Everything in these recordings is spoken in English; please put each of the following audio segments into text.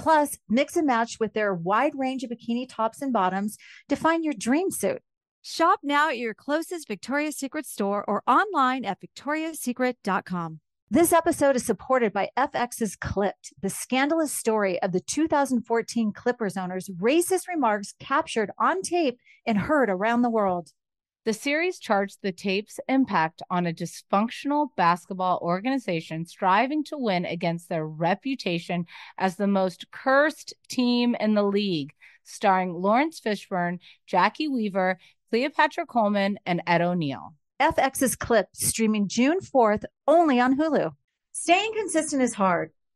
Plus, mix and match with their wide range of bikini tops and bottoms to find your dream suit. Shop now at your closest Victoria's Secret store or online at victoriassecret.com. This episode is supported by FX's Clipped, the scandalous story of the 2014 Clippers owner's racist remarks captured on tape and heard around the world. The series charts the tape's impact on a dysfunctional basketball organization striving to win against their reputation as the most cursed team in the league, starring Laurence Fishburne, Jacki Weaver, Cleopatra Coleman, and Ed O'Neill. FX's clip streaming June 4th only on Hulu. Staying consistent is hard,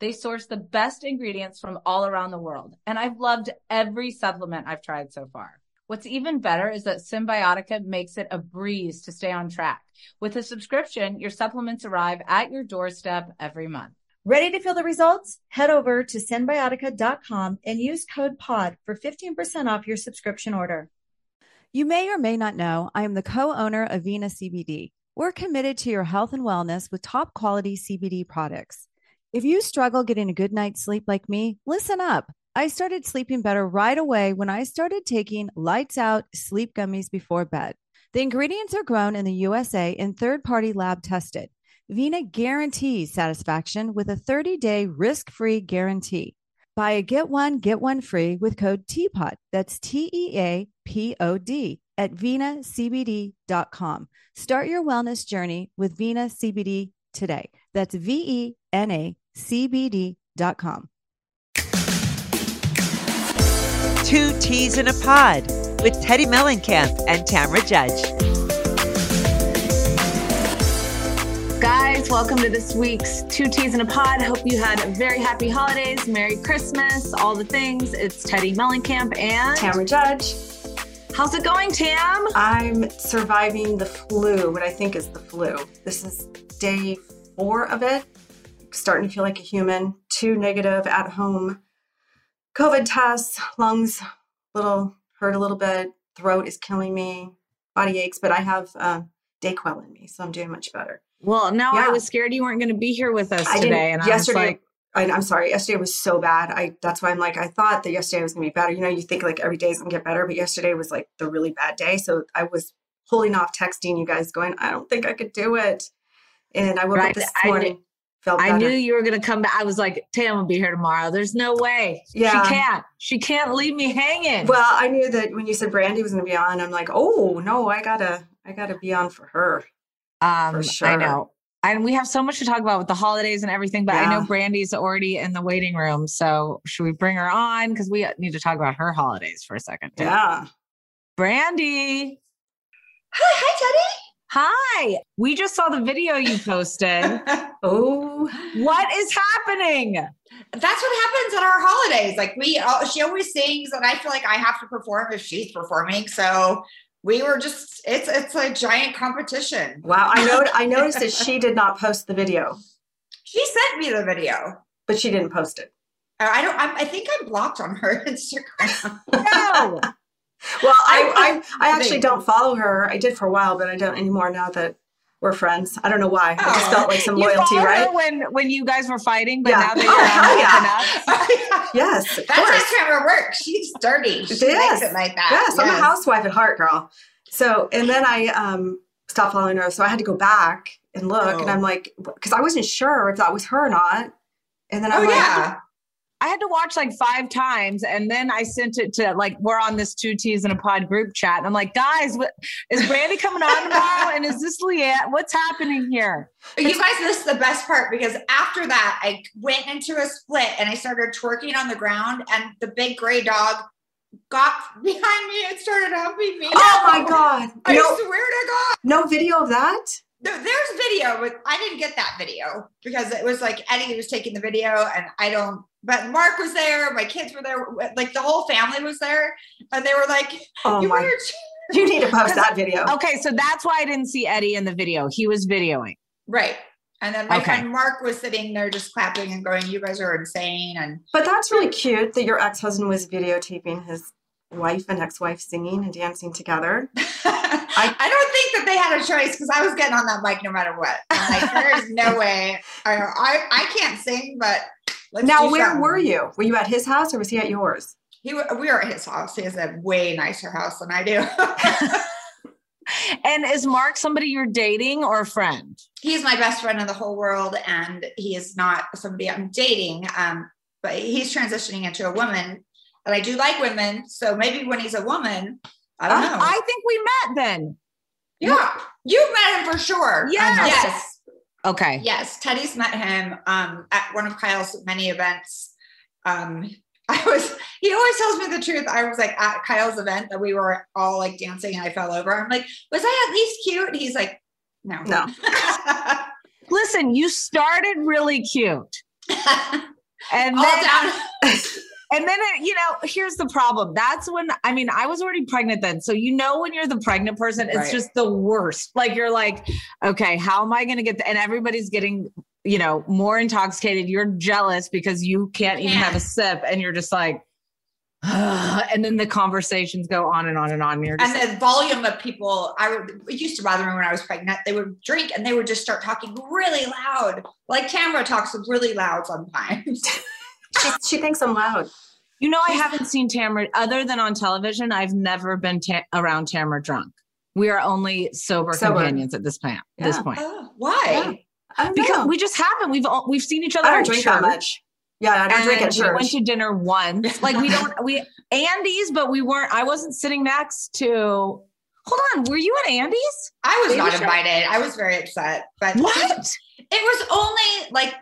They source the best ingredients from all around the world, and I've loved every supplement I've tried so far. What's even better is that Cymbiotika makes it a breeze to stay on track. With a subscription, your supplements arrive at your doorstep every month. Ready to feel the results? Head over to cymbiotika.com and use code POD for 15% off your subscription order. You may or may not know I am the co owner of Vena CBD. We're committed to your health and wellness with top quality CBD products. If you struggle getting a good night's sleep like me, listen up. I started sleeping better right away when I started taking lights out sleep gummies before bed. The ingredients are grown in the USA and third party lab tested. Vena guarantees satisfaction with a 30 day risk free guarantee. Buy a get one, get one free with code TEAPOD. That's T E A P O D at VenaCBD.com. Start your wellness journey with Vena CBD today. That's V E N A C B D.com. Two Teas in a Pod with Teddi Mellencamp and Tamra Judge. Guys, welcome to this week's Two Teas in a Pod. Hope you had a very happy holidays, Merry Christmas, all the things. It's Teddi Mellencamp and Tamra Judge. How's it going, Tam? I'm surviving the flu, what I think is the flu. This is day four of it. Starting to feel like a human. Two negative at home COVID tests, lungs little hurt a little bit, throat is killing me, body aches, but I have uh, Dayquil in me, so I'm doing much better. Well, now Yeah. I was scared you weren't going to be here with us I today, and yesterday. I was like, I, I'm sorry. Yesterday was so bad. I that's why I'm like I thought that yesterday was gonna be better. You know, you think like every day is gonna get better, but yesterday was like the really bad day. So I was pulling off texting you guys, going, I don't think I could do it. And I woke Right. up this morning, felt I better. knew you were going to come back. I was like, Tam will be here tomorrow. There's no way. Yeah. She can't. She can't leave me hanging. Well, I knew that when you said Brandi was going to be on, I'm like, oh no, I gotta, I gotta be on for her. um, for I know. And we have so much to talk about with the holidays and everything, but I know Yeah. Brandi's already in the waiting room. So should we bring her on? Because we need to talk about her holidays for a second. too. Yeah. Brandi. Hi, hi, Hi. We just saw the video you posted. Oh, what is happening? That's what happens at our holidays. Like we, all, she always sings, and I feel like I have to perform if she's performing. So we were just, it's it's a giant competition. wow. I know. I noticed that she did not post the video, She sent me the video. but she didn't post it. Uh, I don't. I, I think I'm blocked on her Instagram. No. Well, I, I, I actually don't follow her. I did for a while, but I don't anymore now that we're friends. I don't know why. I just Oh. felt like some you loyalty, right? her when when you guys were fighting, but Yeah. now that Oh, you're hell yeah. up. Yes, of That's course. how camera works. She's dirty. She Yes. makes it like that. Yes, I'm a housewife at heart, girl. So, and then I um stopped following her, so I had to go back and look, and Oh. I'm like, because I wasn't sure if that was her or not. And then Oh I'm like, yeah. I had to watch like five times, and then I sent it to like we're on this two T's in a pod group chat, and I'm like, guys, what, is Brandi coming on tomorrow? And is this LeAnn? What's happening here? You guys this is the best part because after that, I went into a split and I started twerking on the ground, and the big gray dog got behind me and started humping me. Oh my god! I no, swear to God. no video of that. There- There's video, but I didn't get that video because it was like Eddie was taking the video, and I don't. But Mark was there, my kids were there, like the whole family was there, and they were like, Oh "You my! weird." You need to post that video. Okay, so that's why I didn't see Eddie in the video. He was videoing. Right. And then my Okay. friend Mark was sitting there just clapping and going, "You guys are insane!" And But that's really cute that your ex-husband was videotaping his wife and ex-wife singing and dancing together. I, don't think that they had a choice because I was getting on that mic no matter what. I'm like, there's no way. I, I I can't sing, but let's now, where something." were you? Were you at his house or was he at yours? He we were at his house. He has a way nicer house than I do. And is Mark somebody you're dating or a friend? he's my best friend in the whole world, and he is not somebody I'm dating. Um, but he's transitioning into a woman, and I do like women. So maybe when he's a woman, I don't know. I think we met then. yeah, you met him for sure. Yes. Yes. Okay. Yes, Teddi's met him um, at one of Kyle's many events. Um, I was, he always tells me the truth. I was like at Kyle's event that we were all like dancing and I fell over. I'm like, was I at least cute? And he's like, no. No. Listen, you started really cute. And all then down. And then it, you know, here's the problem. That's when I mean, I was already pregnant then. So you know when you're the pregnant person, it's Right. just the worst. Like you're like, okay, how am I gonna get the, and everybody's getting, you know, more intoxicated. You're jealous because you can't even have a sip, and you're just like, and then the conversations go on and on and on. And you're just and the volume of people, I would, it used to bother me when I was pregnant. They would drink and they would just start talking really loud. Like Tamara talks really loud sometimes. She, she thinks I'm loud. You know, I haven't seen Tamara other than on television. I've never been ta- around Tamara drunk. We are only sober, Sober. companions at this point. This point, oh, why? I don't because know. we just haven't. We've all, we've seen each other. I don't at drink that much. Yeah, I don't drink at and We went to dinner once. Like we don't. We Andy's, but we weren't. I wasn't sitting next to. Hold on, were you at Andy's? I was Baby not shower? invited. I was very upset. But What? It was only like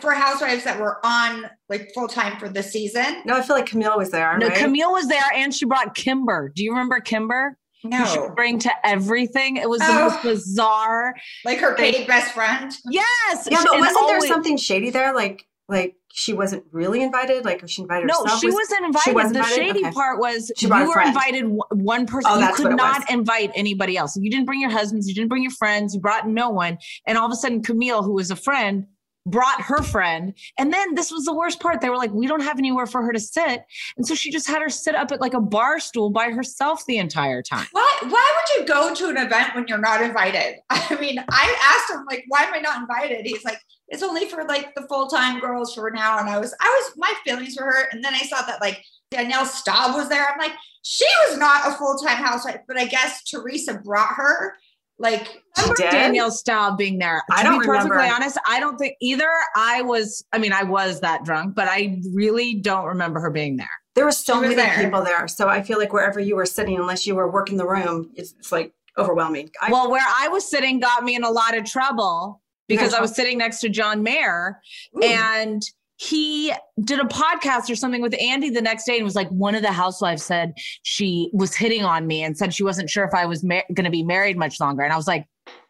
for housewives that were on like full time for the season. No, I feel like Camille was there. No, right? Camille was there, and she brought Kimber. Do you remember Kimber? Who she No, would bring to everything. It was the Oh. most bizarre. like her paid best friend. Yes. Yeah, but and wasn't there something shady there? Like, like she wasn't really invited. Like she invited herself. No, herself. she wasn't invited. was the invited? shady Okay. part was She you were invited one person. Oh, you could not was. invite anybody else. You didn't bring your husbands. You didn't bring your friends. You brought no one. And all of a sudden, Camille, who was a friend, brought her friend. And then this was the worst part. They were like, we don't have anywhere for her to sit. And so she just had her sit up at like a bar stool by herself the entire time. Why? Why would you go to an event when you're not invited? I mean, I asked him like, why am I not invited? He's like, it's only for like the full time girls for now. And I was, I was, my feelings were hurt. And then I saw that like Danielle Staub was there. I'm like, she was not a full time housewife, but I guess Teresa brought her. Like, She remember? Danielle Staub being there. I don't be perfectly remember. honest, I don't think either I was, I mean, I was that drunk, but I really don't remember her being there. There were so was many there. people there, so I feel like wherever you were sitting, unless you were working the room, it's, it's like overwhelming. I, well, where I was sitting got me in a lot of trouble because I was sitting next to John Mayer ooh, and he did a podcast or something with Andy the next day and was like, one of the housewives said she was hitting on me and said she wasn't sure if I was ma- going to be married much longer. And I was like,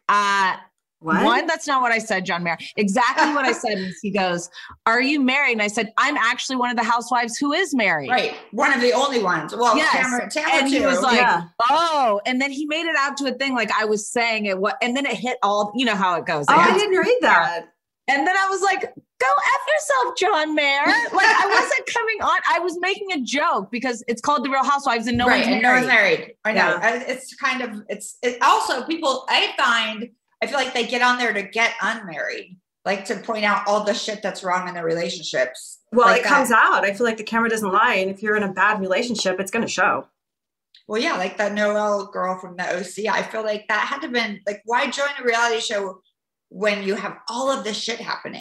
uh, what? One, that's not what I said, John Mayer. Exactly what I said is he goes, Are you married? And I said, I'm actually one of the housewives who is married. right. One of the only ones. Well, Yes. Tamara, Tamara And he too. was like, yeah. Oh, and then he made it out to a thing like I was saying it what and then it hit all you know how it goes. Oh, I didn't read that. and then I was like, go F yourself, John Mayer. Like I wasn't coming on. I was making a joke because it's called the Real Housewives and no right, one's and no married. one's married. I know. Yeah. It's kind of it's it also people I find I feel like they get on there to get unmarried, like to point out all the shit that's wrong in their relationships. Well, like it that. comes out. I feel like the camera doesn't lie, and if you're in a bad relationship, it's going to show. Well, yeah, like that Noel girl from the OC. I feel like that had to been like why join a reality show when you have all of this shit happening?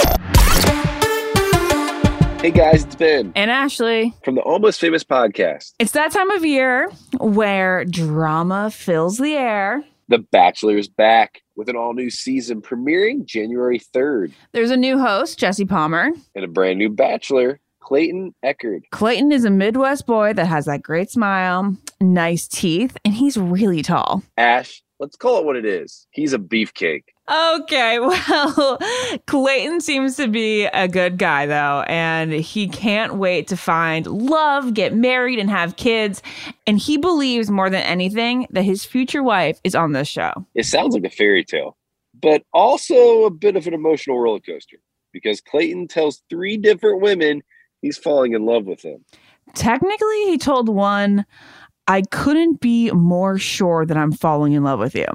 Hey guys, it's Ben And Ashley, from the Almost Famous podcast. it's that time of year where drama fills the air The Bachelor is back with an all new season premiering January 3rd. There's a new host, Jesse Palmer. And a brand new Bachelor, Clayton Echard. Clayton is a Midwest boy that has that great smile, nice teeth, and he's really tall. Ash, let's call it what it is. He's a beefcake. Okay, well, Clayton seems to be a good guy though, and he can't wait to find love, get married, and have kids. And he believes more than anything that his future wife is on this show. It sounds like a fairy tale, but also a bit of an emotional roller coaster because Clayton tells three different women he's falling in love with them. Technically, he told one, I couldn't be more sure that I'm falling in love with you.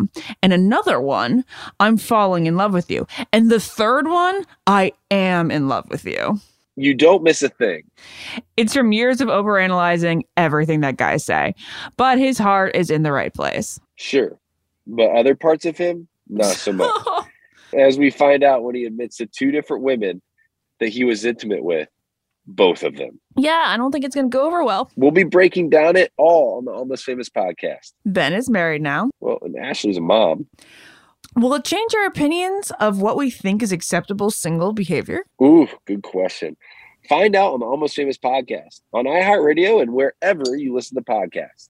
And another one, I'm falling in love with you. And the third one, I am in love with you. You don't miss a thing. It's from years of overanalyzing everything that guys say, but his heart is in the right place. Sure. But other parts of him, not so much. As we find out when he admits to two different women that he was intimate with both of them. Yeah, I don't think it's going to go over well. We'll be breaking down it all on the Almost Famous podcast. Ben is married now. Well, and Ashley's a mom. Will it change our opinions of what we think is acceptable single behavior? Ooh, good question. Find out on the Almost Famous podcast on iHeartRadio and wherever you listen to podcasts.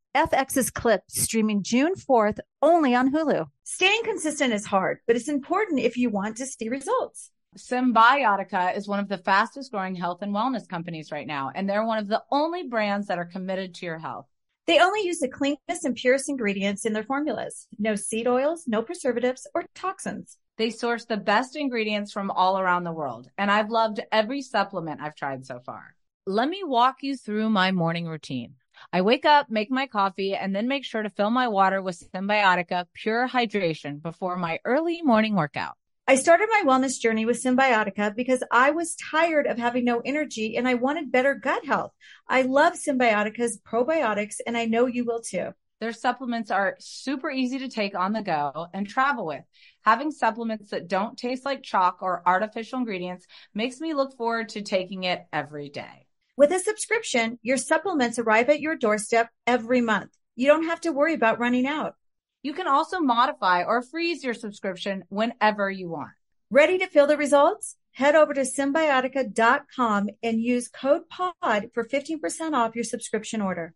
FX's Clip streaming June 4th only on Hulu. Staying consistent is hard, but it's important if you want to see results. Cymbiotika is one of the fastest growing health and wellness companies right now, and they're one of the only brands that are committed to your health. They only use the cleanest and purest ingredients in their formulas. No seed oils, no preservatives or toxins. They source the best ingredients from all around the world, and I've loved every supplement I've tried so far. Let me walk you through my morning routine. I wake up, make my coffee, and then make sure to fill my water with Cymbiotika Pure Hydration before my early morning workout. I started my wellness journey with Cymbiotika because I was tired of having no energy and I wanted better gut health. I love Cymbiotika's probiotics and I know you will too. Their supplements are super easy to take on the go and travel with. Having supplements that don't taste like chalk or artificial ingredients makes me look forward to taking it every day. With a subscription, your supplements arrive at your doorstep every month. You don't have to worry about running out. You can also modify or freeze your subscription whenever you want. Ready to feel the results? Head over to cymbiotika.com and use code POD for 15% off your subscription order.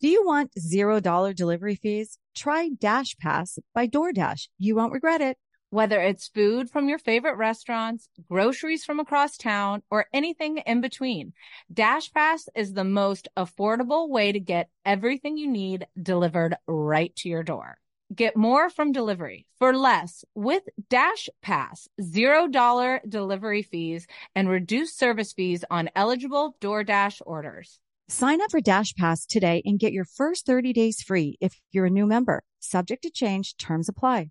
Do you want $0 delivery fees? Try Dash Pass by DoorDash. You won't regret it. Whether it's food from your favorite restaurants, groceries from across town, or anything in between, DashPass is the most affordable way to get everything you need delivered right to your door. Get more from delivery for less with Dash Pass, $0 delivery fees and reduced service fees on eligible DoorDash orders. Sign up for Dash Pass today and get your first 30 days free if you're a new member. Subject to change, terms apply.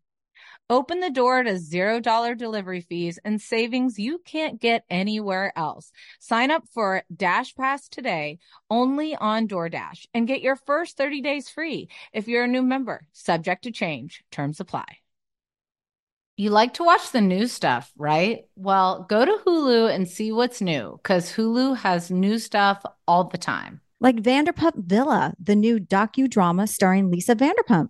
Open the door to $0 delivery fees and savings you can't get anywhere else. Sign up for Dash Pass today only on DoorDash and get your first 30 days free if you're a new member. Subject to change. Terms apply. You like to watch the new stuff, right? Well, go to Hulu and see what's new because Hulu has new stuff all the time. Like Vanderpump Villa, the new docudrama starring Lisa Vanderpump.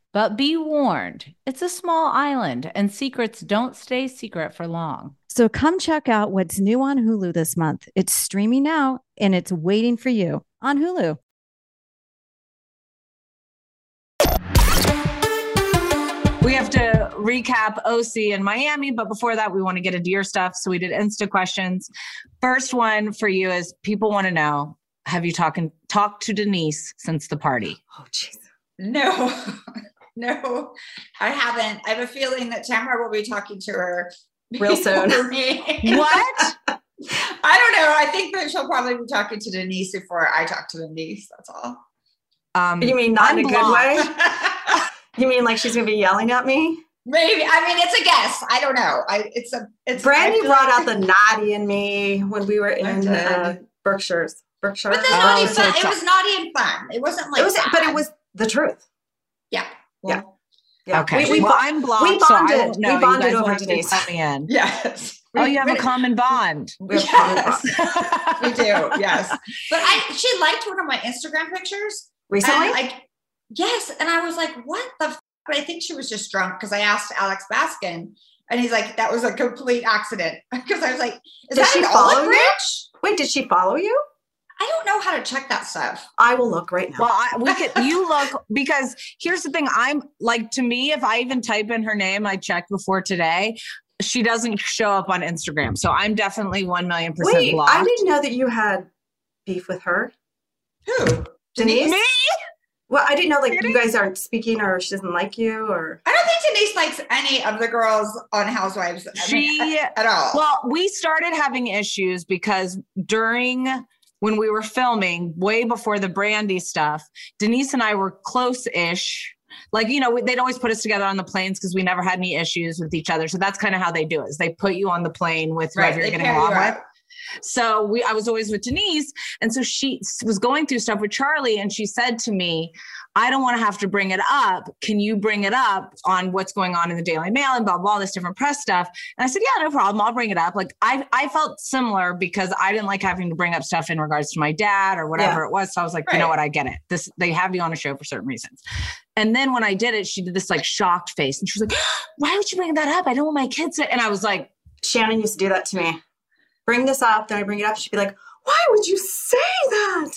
But be warned, it's a small island and secrets don't stay secret for long. So come check out what's new on Hulu this month. It's streaming now and it's waiting for you on Hulu. We have to recap OC in Miami, but before that, we want to get into your stuff. So we did Insta questions. First one for you is people want to know Have you talking talked to Denise since the party? Oh, jeez. No, no, I haven't. I have a feeling that Tamara will be talking to her Real soon. me. What? I don't know. I think that she'll probably be talking to Denise before I talk to Denise. That's all. Um, You mean not in a good way? You mean like she's gonna be yelling at me? Maybe. I mean, it's a guess. I don't know. I. It's a. It's. Brandi brought like- out the naughty in me when we were in did. uh, Berkshire's. Berkshire. But the Oh, naughty so fun. it's It was naughty and fun. It wasn't like. it was, but it was the truth. Yeah. Yeah. Yeah. Okay. We, we, well, I'm blocked. we so bonded. know. We bonded over Denise. in. Yes. Oh, you have a common bond. we common bond. we do. Yes. But I. She liked one of my Instagram pictures. Recently? I, yes, and I was like, "What the?" F-? But I think she was just drunk because I asked Alex Baskin, and he's like, "That was a complete accident." Because I was like, "Is Did that she an follow olive you? branch?" Wait, did she follow you? I don't know how to check that stuff. I will look right now. Well, I, we could. You look because here's the thing. I'm like to me, if I even type in her name, I checked before today. She doesn't show up on Instagram, so I'm definitely one million percent Wait, blocked. I didn't know that you had beef with her. Who? Denise? Me? Well, I didn't know like you guys aren't speaking or she doesn't like you or I don't think Denise likes any of the girls on Housewives. I mean, She at all. Well, we started having issues because during when we were filming, way before the Brandi stuff, Denise and I were close ish. Like, you know, they'd always put us together on the planes because we never had any issues with each other. So that's kind of how they do it is they put you on the plane with right, whoever you're they getting along with. So we I was always with Denise. And so she was going through stuff with Charlie and she said to me, I don't want to have to bring it up. Can you bring it up on what's going on in the Daily Mail and blah blah all this different press stuff? And I said, Yeah, no problem. I'll bring it up. Like I I felt similar because I didn't like having to bring up stuff in regards to my dad or whatever it was. So I was like, you know what, I get it. This they have you on a show for certain reasons. And then when I did it, she did this like shocked face and she was like, Why would you bring that up? I don't want my kids to and I was like, Shannon used to do that to me. Bring this up, then I bring it up. She'd be like, "Why would you say that?"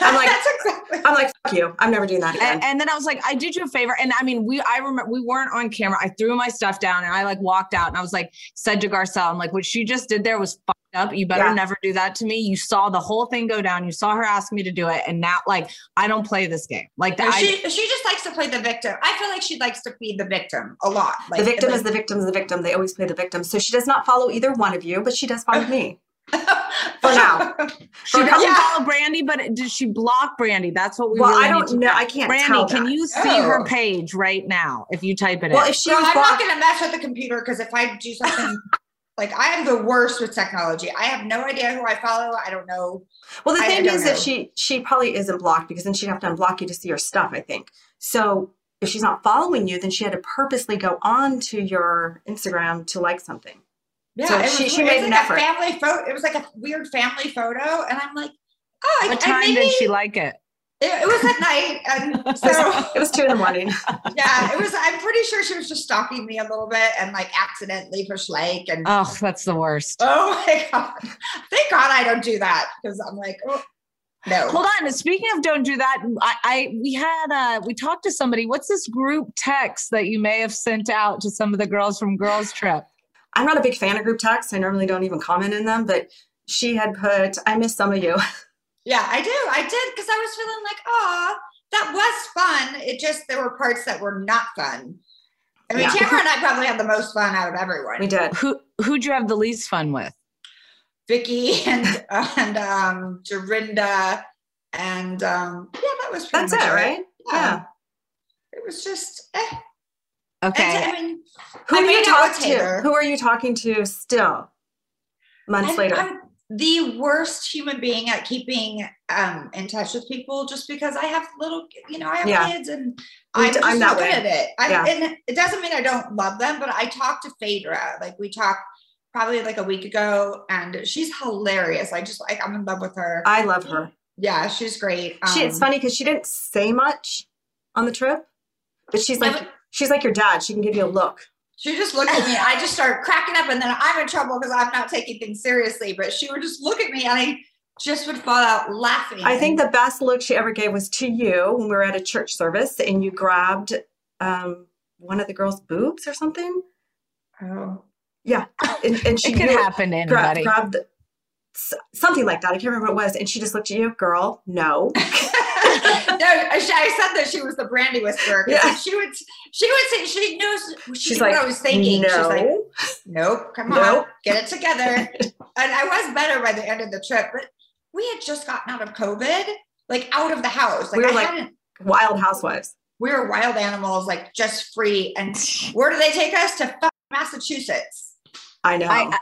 I'm like- that's exactly. I'm like, "Fuck you! I'm never doing that again." and, and then I was like, I did you a favor. And I mean, we, I remember we weren't on camera. I threw my stuff down and I like walked out and I was like, said to Garcelle, I'm like, what she just did there was fucked up. You better Yeah. never do that to me. You saw the whole thing go down. You saw her ask me to do it. And now, like, I don't play this game. Like, No, that. she she just likes to play the victim. I feel like she likes to be the victim a lot. Like, the victim like, is the victim is the victim. They always play the victim. So she does not follow either one of you, but she does follow me. For now. she For doesn't now. follow Brandi, but did she block Brandi? That's what we Well, really I don't to know. I can't Brandi, tell can that. you see her Oh. page right now if you type it Well, in? Well, if she Girl, I'm not going to mess with the computer because if I do something, like I am the worst with technology. I have no idea who I follow. I don't know. well, the I- I thing don't is that she she probably isn't blocked because then she'd have to unblock you to see her stuff. I think so. If she's not following you, then she had to purposely go on to your Instagram to like something. Yeah, So it was, she- she made was an like effort. a family photo. It was like a weird family photo, and I'm like, oh, I- what I time maybe, did she like it? It, it was at night, and so It was two in the morning. yeah, it was. I'm pretty sure she was just stalking me a little bit and like accidentally pushed like and. Oh, that's the worst. Oh my god! Thank God I don't do that because I'm like, oh, no. Hold on. Speaking of don't do that, I, I we had uh we talked to somebody. What's this group text that you may have sent out to some of the girls from Girls Trip? I'm not a big fan of group texts. I normally don't even comment in them, but she had put, "I miss some of you." Yeah, I do. I did because I was feeling like, oh, that was fun. It just there were parts that were not fun. I mean, Yeah. Tamara and I probably had the most fun out of everyone. We did. Who who'd you have the least fun with? Vicki and and um Dorinda and um yeah, that was pretty That's much it, right? Yeah. It was just eh. Okay. I mean, Who I are you talking to? Who are you talking to still? Months I'm, later. I'm the worst human being at keeping um in touch with people just because I have little, you know, I have Yeah. kids and I'm d- I'm not good way. at it. I, Yeah. And it doesn't mean I don't love them, but I talked to Phaedra. Like we talked probably like a week ago, and she's hilarious. I just like I'm in love with her. I love her. yeah, she's great. she, it's Um, funny because she didn't say much on the trip, But she's like she's like your dad. She can give you a look. She just looked at me. I just started cracking up, and then I'm in trouble because I'm not taking things seriously. But she would just look at me, and I just would fall out laughing. I think the best look she ever gave was to you when we were at a church service, and you grabbed um, one of the girls' boobs or something. Oh. Yeah, and, and she it could happen to anybody. grabbed the, something like that. I can't remember what it was, and she just looked at you, girl. No, no, I, I said that she was the Brandi whisperer. Yeah. She would, she would say, she knew she She's knew like, what I was thinking. She's like, nope, come on, get it together. and I was better by the end of the trip, but we had just gotten out of COVID, like out of the house. Like We were I like- hadn't, Wild Housewives. we were wild animals, like just free. And where do they take us? To Massachusetts. I know. I,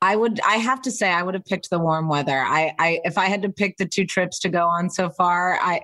I would. I have to say, I would have picked the warm weather. I, I, if I had to pick the two trips to go on so far, I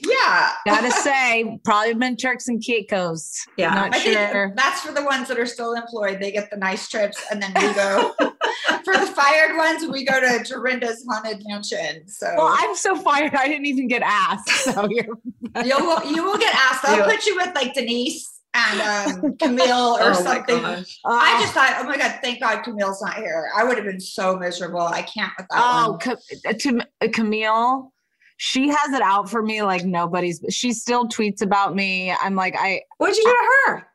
Yeah. gotta say, probably been Turks and Caicos. Yeah. not I think sure. that's for the ones that are still employed. They get the nice trips, and then we go for the fired ones. We go to Dorinda's haunted mansion. So Well, I'm so fired. I didn't even get asked. So you're. you will you will get asked. I'll Yeah. put you with like Denise and um, Camille or oh something. gosh. I just thought, oh my god, thank God Camille's not here. I would have been so miserable. I can't with that Oh, one. Ca- to uh, Camille, she has it out for me like nobody's. She still tweets about me. I'm like, I What'd you do to her?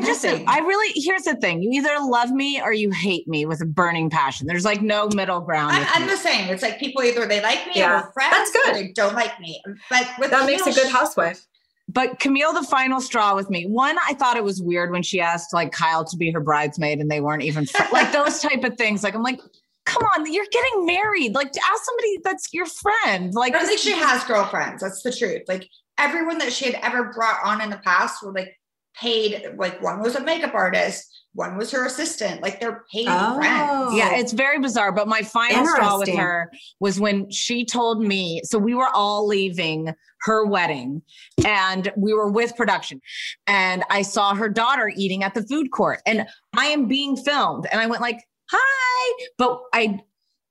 just, Nothing. I really. Here's the thing: you either love me or you hate me with a burning passion. There's like no middle ground. I'm, with I'm me. the same. It's like people either they like me Yeah. or we're friends, That's good. or they don't like me. But with That makes a good housewife. But Camille, the final straw with me. One, I thought it was weird when she asked like Kyle to be her bridesmaid, and they weren't even fr- like those type of things. Like I'm like, come on, you're getting married. Like ask somebody that's your friend. Like I don't think she has girlfriends. That's the truth. Like everyone that she had ever brought on in the past were like paid. Like one was a makeup artist, one was her assistant. Like they're paid Oh. friends. Yeah, it's very bizarre. But my final straw with her was when she told me. So we were all leaving her wedding and we were with production. And I saw her daughter eating at the food court and I am being filmed. And I went like, hi. But I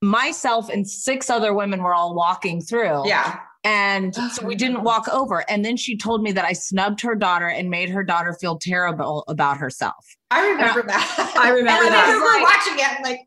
myself and six other women were all walking through. Yeah. And so we didn't walk over. And then she told me that I snubbed her daughter and made her daughter feel terrible about herself. I remember that. I remember and I that. remember Like- watching it and like,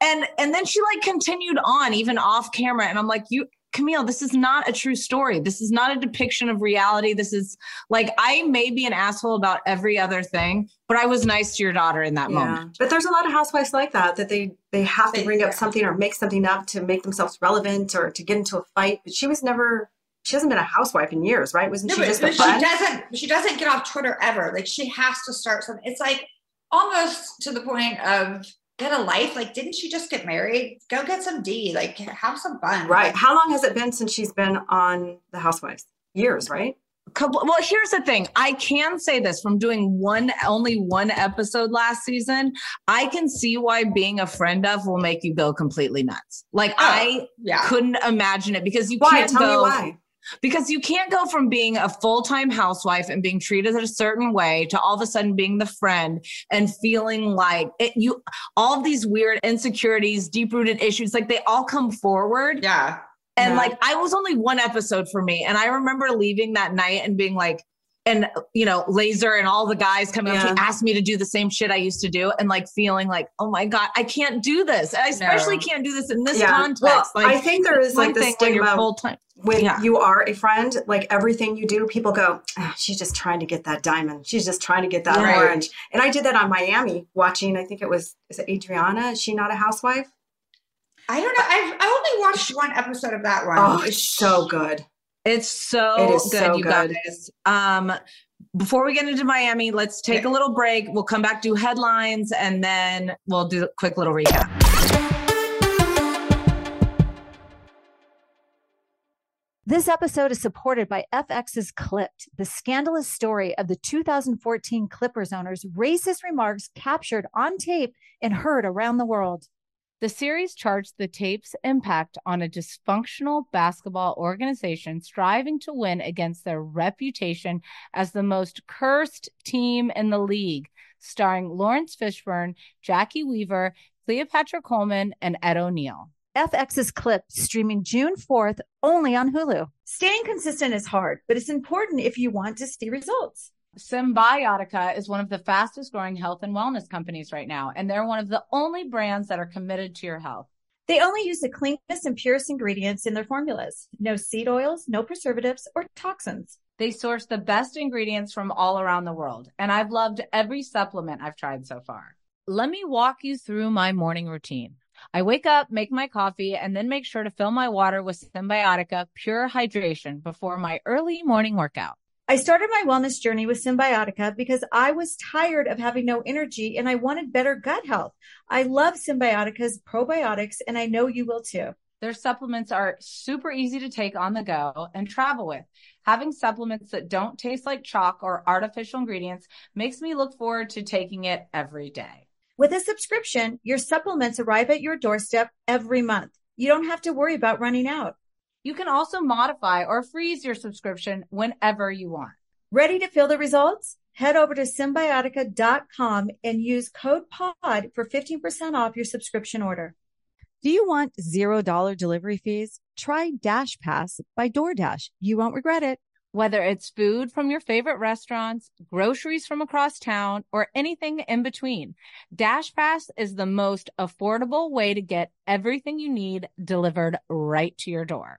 and and then she like continued on even off camera and i'm like you camille this is not a true story this is not a depiction of reality this is like i may be an asshole about every other thing but i was nice to your daughter in that Yeah. moment But there's a lot of housewives like that that they they have to bring up something or make something up to make themselves relevant or to get into a fight. But she was never she hasn't been a housewife in years, right? Wasn't no, she but, just a but she doesn't. She doesn't get off Twitter ever. Like she has to start something. It's like almost to the point of get a life. Like, didn't she just get married? Go get some D. Like, have some fun. Right. Like, How long has it been since she's been on the Housewives? Years, right? Couple- well here's the thing i can say this from doing one only one episode last season i can see why being a friend of will make you go completely nuts like oh, i yeah. couldn't imagine it because you Why? can't Tell go me why. Because you can't go from being a full-time housewife and being treated a certain way to all of a sudden being the friend and feeling like it you all of these weird insecurities deep-rooted issues like they all come forward Yeah. and Yeah. like i was only one episode for me and i remember leaving that night and being like and you know laser and all the guys coming up to me Yeah. asked me to do the same shit i used to do and like feeling like oh my god i can't do this i especially No. can't do this in this Yeah. context Well, like I think there is like the thing when you're stigma full-time when Yeah. you are a friend, like everything you do, people go, "Ah, she's just trying to get that diamond. She's just trying to get that Right. orange. And I did that on Miami watching, I think it was, is it Adriana? Is she not a housewife? I don't know. I've I only watched one episode of that one. Oh, it's so good. It's so It is good, so you good. guys. Um, before we get into Miami, let's take a little break. We'll come back, do headlines, and then we'll do a quick little recap. This episode is supported by FX's Clipped, the scandalous story of the 2014 Clippers owner's racist remarks captured on tape and heard around the world. The series charts the tape's impact on a dysfunctional basketball organization striving to win against their reputation as the most cursed team in the league, starring Laurence Fishburne, Jacki Weaver, Cleopatra Coleman, and Ed O'Neill. FX's Clip streaming June 4th only on Hulu. Staying consistent is hard, but it's important if you want to see results. Cymbiotika is one of the fastest growing health and wellness companies right now, and they're one of the only brands that are committed to your health. They only use the cleanest and purest ingredients in their formulas. No seed oils, no preservatives or toxins. They source the best ingredients from all around the world, and I've loved every supplement I've tried so far. Let me walk you through my morning routine. I wake up, make my coffee, and then make sure to fill my water with Cymbiotika Pure Hydration before my early morning workout. I started my wellness journey with Cymbiotika because I was tired of having no energy and I wanted better gut health. I love Cymbiotika's probiotics and I know you will too. Their supplements are super easy to take on the go and travel with. Having supplements that don't taste like chalk or artificial ingredients makes me look forward to taking it every day. With a subscription, your supplements arrive at your doorstep every month. You don't have to worry about running out. You can also modify or freeze your subscription whenever you want. Ready to feel the results? Head over to cymbiotika.com and use code POD for 15% off your subscription order. Do you want $0 delivery fees? Try Dash Pass by DoorDash. You won't regret it. Whether it's food from your favorite restaurants, groceries from across town, or anything in between, Dash Pass is the most affordable way to get everything you need delivered right to your door.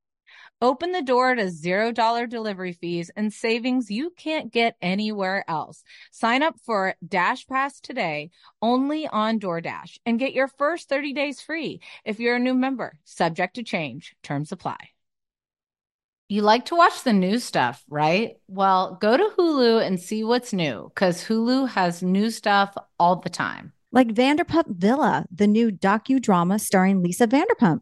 Open the door to $0 delivery fees and savings you can't get anywhere else. Sign up for Dash Pass today only on DoorDash and get your first 30 days free if you're a new member. Subject to change. Terms apply. You like to watch the new stuff, right? Well, go to Hulu and see what's new because Hulu has new stuff all the time. Like Vanderpump Villa, the new docudrama starring Lisa Vanderpump.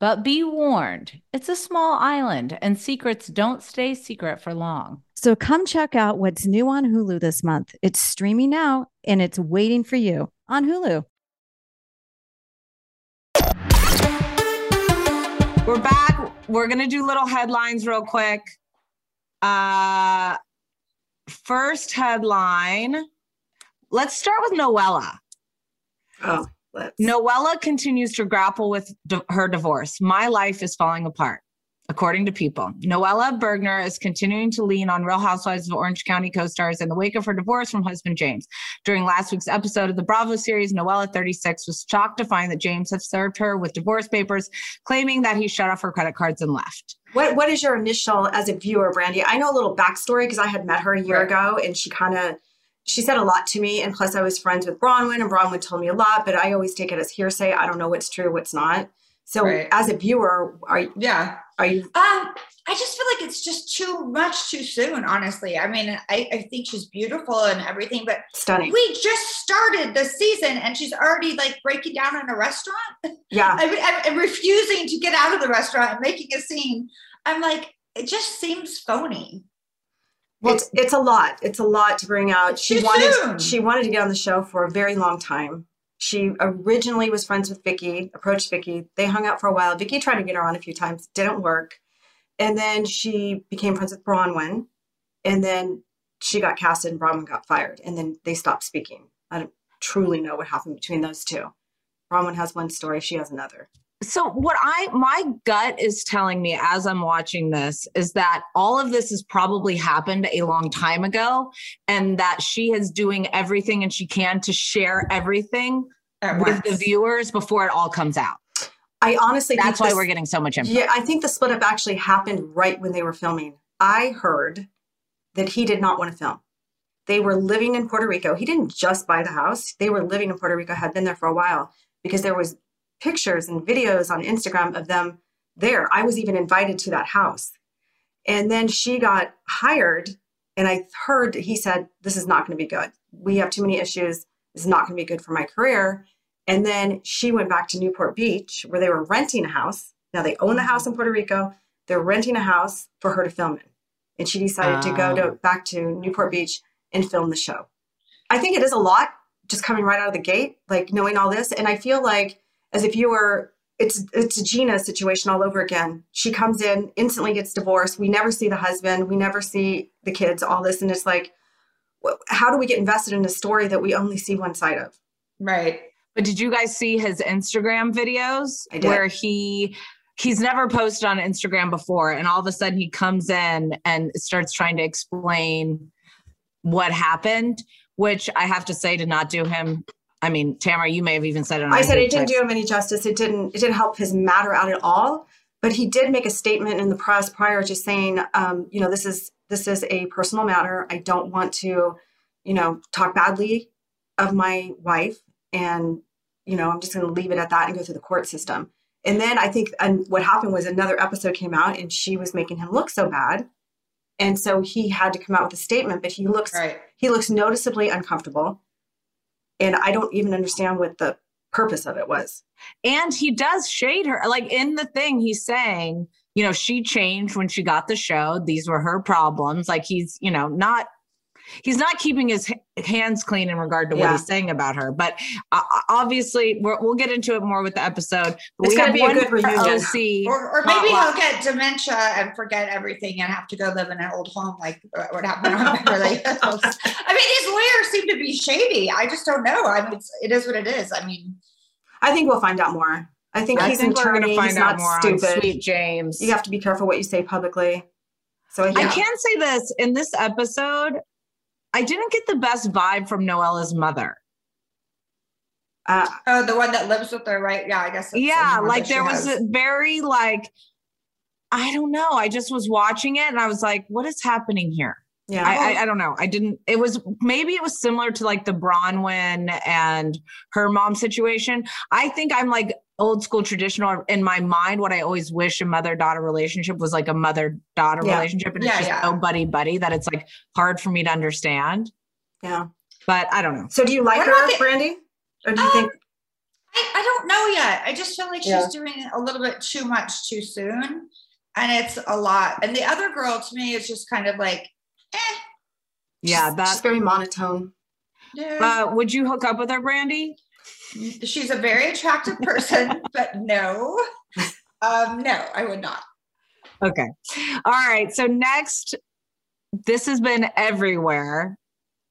But be warned, it's a small island and secrets don't stay secret for long. So come check out what's new on Hulu this month. It's streaming now and it's waiting for you on Hulu. We're back. We're going to do little headlines real quick. Uh first headline. Let's start with Noella. Oh, let's. Noella continues to grapple with her divorce. My life is falling apart, according to People. Noella Bergner is continuing to lean on Real Housewives of Orange County co stars in the wake of her divorce from husband James. During last week's episode of the Bravo series, Noella, 36, was shocked to find that James had served her with divorce papers, claiming that he shut off her credit cards and left. What What is your initial as a viewer, Brandi? I know a little backstory because I had met her a year Right. ago, and she kind of she said a lot to me. And plus, I was friends with Bronwyn, and Bronwyn told me a lot, but I always take it as hearsay. I don't know what's true, what's not. So, Right. as a viewer, are you- Yeah. are you? Um, I just feel like it's just too much too soon, honestly. I mean, I, I think she's beautiful and everything, but Stunning. we just started the season and she's already like breaking down in a restaurant. Yeah. I mean, I'm, I'm refusing to get out of the restaurant and making a scene. I'm like, it just seems phony. It's it's a lot. It's a lot to bring out. She wanted soon. she wanted to get on the show for a very long time. She originally was friends with Vicki, approached Vicki. They hung out for a while. Vicki tried to get her on a few times, didn't work. And then she became friends with Bronwyn. And then she got casted and Bronwyn got fired. And then they stopped speaking. I don't truly know what happened between those two. Bronwyn has one story, she has another. So what I my gut is telling me as I'm watching this is that all of this has probably happened a long time ago and that she is doing everything and she can to share everything At with the viewers before it all comes out. I honestly think That's why this- we're getting so much info. Yeah, I think the split up actually happened right when they were filming. I heard that he did not want to film. They were living in Puerto Rico. He didn't just buy the house. They were living in Puerto Rico, had been there for a while because there was pictures and videos on Instagram of them there. I was even invited to that house. And then she got hired and I heard he said this is not going to be good. We have too many issues. This is not going to be good for my career. And then she went back to Newport Beach where they were renting a house. Now they own the house in Puerto Rico. They're renting a house for her to film in. And she decided to go to back to Newport Beach and film the show. I think it is a lot just coming right out of the gate, like knowing all this. And I feel like as if you were it's it's a Gina situation all over again. She comes in, instantly gets divorced. We never see the husband. We never see the kids. All this, and it's like, how do we get invested in a story that we only see one side of? Right. But did you guys see his Instagram videos I did. where he he's never posted on Instagram before and all of a sudden he comes in and starts trying to explain what happened, which I have to say did not do him. I mean, Tamara, you may have even said it on I said it didn't do him any justice. It didn't. It didn't help his matter out at all. But he did make a statement in the press prior to saying, um, you know, this is this is a personal matter. I don't want to, you know, talk badly of my wife, and you know, I'm just going to leave it at that and go through the court system. And then I think, and what happened was another episode came out, and she was making him look so bad, and so he had to come out with a statement. But he looks Right. he looks noticeably uncomfortable, and I don't even understand what the purpose of it was. And he does shade her. Like in the thing, he's saying, you know, she changed when she got the show. These were her problems. Like he's, you know, not. He's not keeping his hands clean in regard to what Yeah. he's saying about her, but uh, obviously we're, we'll get into it more with the episode. But It's we gonna have be a one good reunion. OC. Or, or maybe he'll get dementia and forget everything and have to go live in an old home like what happened on Beverly Hills. I mean, these lawyers seem to be shady. I just don't know. I mean, it's, it is what it is. I mean, I think we'll find out more. I think I he's think an we're going to find he's out not more stupid. on Sweet James. You have to be careful what you say publicly. So I yeah. can say this in this episode, I didn't get the best vibe from Noella's mother. Uh, oh, the one that lives with her, right? Yeah, I guess. yeah like there was has. a very like i don't know i just was watching it and i was like what is happening here yeah. I, I i don't know i didn't it was maybe it was similar to like the Braunwyn and her mom situation i think i'm like old school traditional in my mind what i always wish a mother daughter relationship was like a mother daughter Yeah. relationship and it's just yeah. so buddy buddy that it's like hard for me to understand yeah. but i don't know So do you like What about her, the- Brandi? Or do you Um, think I, I don't know yet. I just feel like she's Yeah. doing a little bit too much too soon. And it's a lot. And the other girl to me is just kind of like, eh. yeah she's, that she's very monotone? yeah. uh would you hook up with her Brandi she's a very attractive person, but no. Um, no, I would not. Okay. All right. So next, this has been everywhere.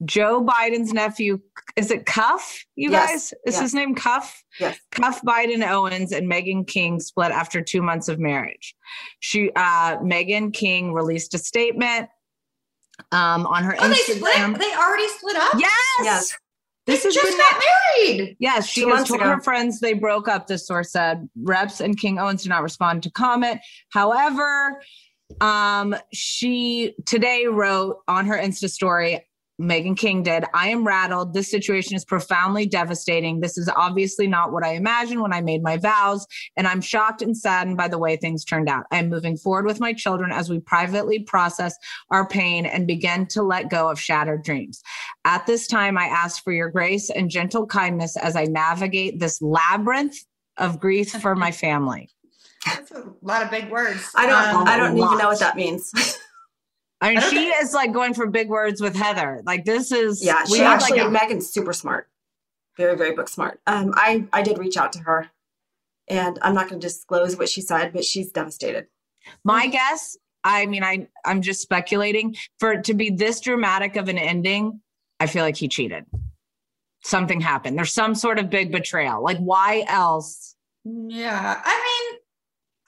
Joe Biden's nephew, is it Cuffe? You Yes, guys? Is yes. his name Cuffe? Yes. Cuffe Biden Owens and Meghan King split after two months of marriage. She uh Meghan King released a statement um on her Oh, they Instagram. split. They already split up. Yes. Yes. This they has just been got married. Yes, she Two has told ago. her friends they broke up. The source said Reps and King Owens did not respond to comment. However, um, she today wrote on her Insta story. Meghan King did. I am rattled. This situation is profoundly devastating. This is obviously not what I imagined when I made my vows, and I'm shocked and saddened by the way things turned out. I am moving forward with my children as we privately process our pain and begin to let go of shattered dreams. At this time, I ask for your grace and gentle kindness as I navigate this labyrinth of grief for my family. That's a lot of big words. I don't Um, I don't even lot. know what that means. I mean, I she think- is like going for big words with Heather. Like this is yeah, we she need, actually like a- Meghan's super smart. Very, very book smart. Um, I I did reach out to her and I'm not gonna disclose what she said, but she's devastated. my guess. I mean, I I'm just speculating for it to be this dramatic of an ending. I feel like he cheated. Something happened. There's some sort of big betrayal. Like why else? Yeah, I mean,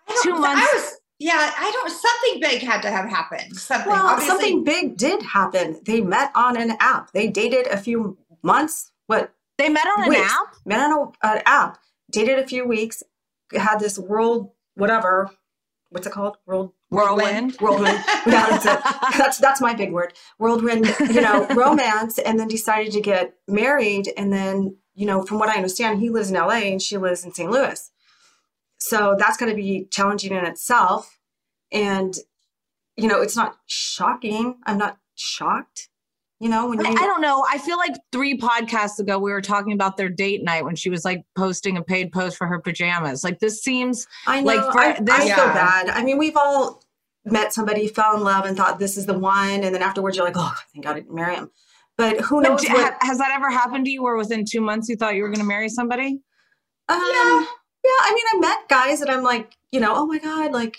I don't, Two I months- was. Yeah, I don't. Something big had to have happened. Something. Well, Obviously, something big did happen. They met on an app. They dated a few months. What They met on an app. met on a- an app, dated a few weeks, had this world whatever. What's it called? World Whirlwind. Whirlwind. Yeah, that's it. That's that's my big word. Whirlwind. You know, romance, and then decided to get married, and then you know, from what I understand, he lives in L.A. and she lives in St. Louis. So that's going to be challenging in itself, and you know, it's not shocking. I'm not shocked. You know, when I, you I don't know. I feel like three podcasts ago we were talking about their date night when she was like posting a paid post for her pajamas. Like this seems I know. like for I, this- I feel Yeah. bad. I mean, we've all met somebody, fell in love, and thought this is the one, and then afterwards you're like, oh, thank God I didn't marry him. But who But knows d- what? has that ever happened to you where within two months you thought you were going to marry somebody? Um, yeah. Yeah. I mean, I met guys that I'm like, you know, oh my God, like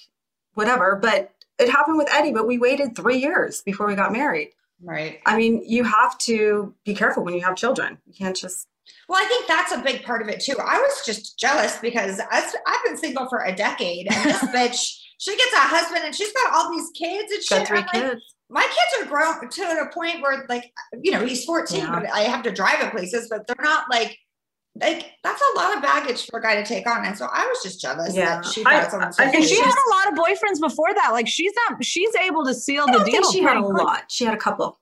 whatever. But it happened with Eddie, but we waited three years before we got married. Right. I mean, you have to be careful when you have children. You can't just, Well, I think that's a big part of it too. I was just jealous because I've been single for a decade, and this bitch, she gets a husband and she's got all these kids and got shit. three I'm like, kids. my kids are grown to a point where, like, you know, he's 14, Yeah. but I have to drive him places, but they're not like, like that's a lot of baggage for a guy to take on. And so I was just jealous Yeah. that she I- got someone I so think And she had a lot of boyfriends before that. Like she's not, she's able to seal I the deal. she had a quick. lot. She had a couple,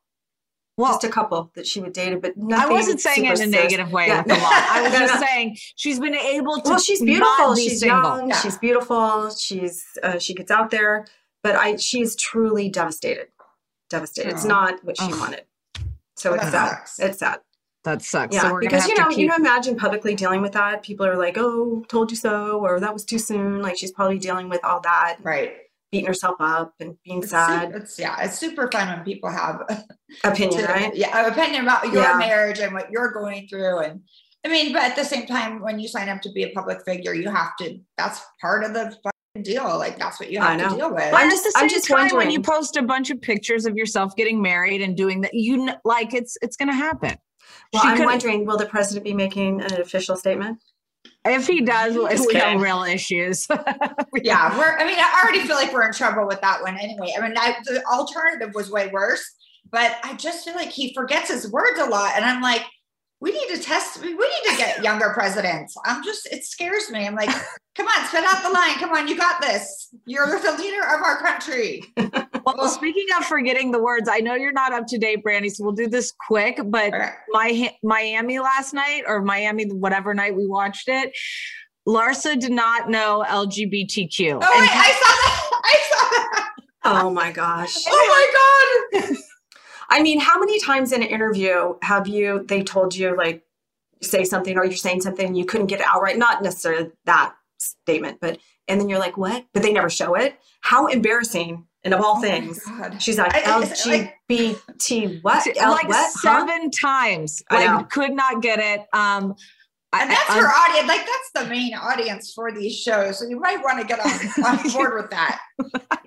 Well, just a couple that she would date, but I wasn't saying it in a super negative way Yeah. with. I was just saying she's been able to. well she's beautiful be she's single. young Yeah. she's beautiful she's uh, she gets out there but i she's truly devastated devastated it's Oh. not what she Ugh. wanted so Well, it's that sad sucks. it's sad That sucks. yeah so we're because you know to you know imagine publicly dealing with that people are like oh told you so or that was too soon like she's probably dealing with all that right. beating herself up and being It's sad su- It's, yeah, it's super fun when people have opinion to- right Yeah, opinion about your Yeah. marriage and what you're going through. And I mean, but at the same time, when you sign up to be a public figure, you have to, that's part of the fucking deal. Like, that's what you I have know. to deal with. But I'm just- the same I'm just time, when you post a bunch of pictures of yourself getting married and doing that, you kn- like it's it's going to happen. Well She i'm wondering will the president be making an official statement If he does, we Just we have real issues. yeah, we're, I mean, I already feel like we're in trouble with that one anyway. I mean, I, the alternative was way worse, but I just feel like he forgets his words a lot. And I'm like, we need to test, we we need to get younger presidents. I'm just, it scares me. I'm like, come on, spit out the line. Come on, you got this. You're the leader of our country. well, speaking of forgetting the words, I know you're not up to date, Brandi, so we'll do this quick. But Okay. my Miami last night or Miami, whatever night we watched it, Larsa did not know LGBTQ. Oh, And I saw that. I saw that. oh my gosh Oh my God. I mean, how many times in an interview have you, they told you, like, say something or you're saying something and you couldn't get it out right? Not necessarily that statement, but, and then you're like, what? But they never show it. How embarrassing. And of all Oh things, she's like, I- LGBT, what? L- like what? Huh? seven times. I. Like could not get it. Um I- And that's I- her audience. Like that's the main audience for these shows. So you might want to get on, on board with that.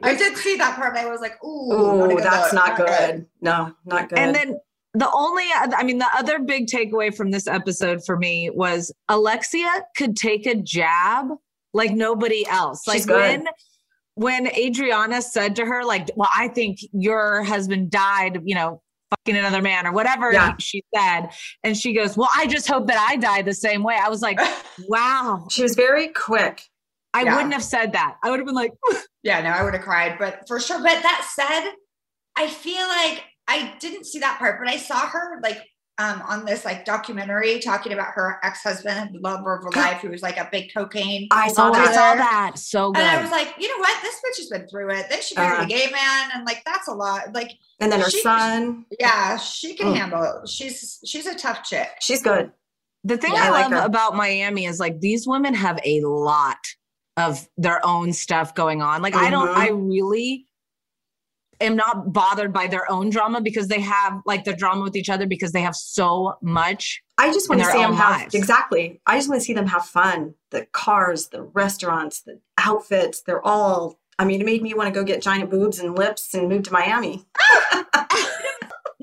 I did see that part. And I was like, ooh, Oh, go that's look. not good. No, not good. And then the only, I mean, the other big takeaway from this episode for me was Alexia could take a jab like nobody else. Like good. when when Adriana said to her, like, well, I think your husband died, you know, fucking another man or whatever Yeah. she said. And she goes, Well, I just hope that I die the same way. I was like, wow. she was very quick. I Yeah. wouldn't have said that. I would have been like, Yeah, no, I would have cried, but for sure. But that said, I feel like I didn't see that part, but I saw her like um on this like documentary talking about her ex-husband, the lover of her life, who was like a big cocaine. I saw Oh, I that. saw that. So good. And I was like, you know what? This bitch has been through it. Then she married Uh-huh. a gay man, and like that's a lot. Like, And then her She- son, yeah, she can Mm. handle it. She's she's a tough chick. she's good. The thing Yeah, I, I like love her. about Miami is like these women have a lot of their own stuff going on. Like I don't. I really am not bothered by their own drama because they have like the drama with each other because they have so much. I just want to see them have lives. exactly. I just want to see them have fun. The cars, the restaurants, the outfits, they're all I mean, it made me want to go get giant boobs and lips and move to Miami.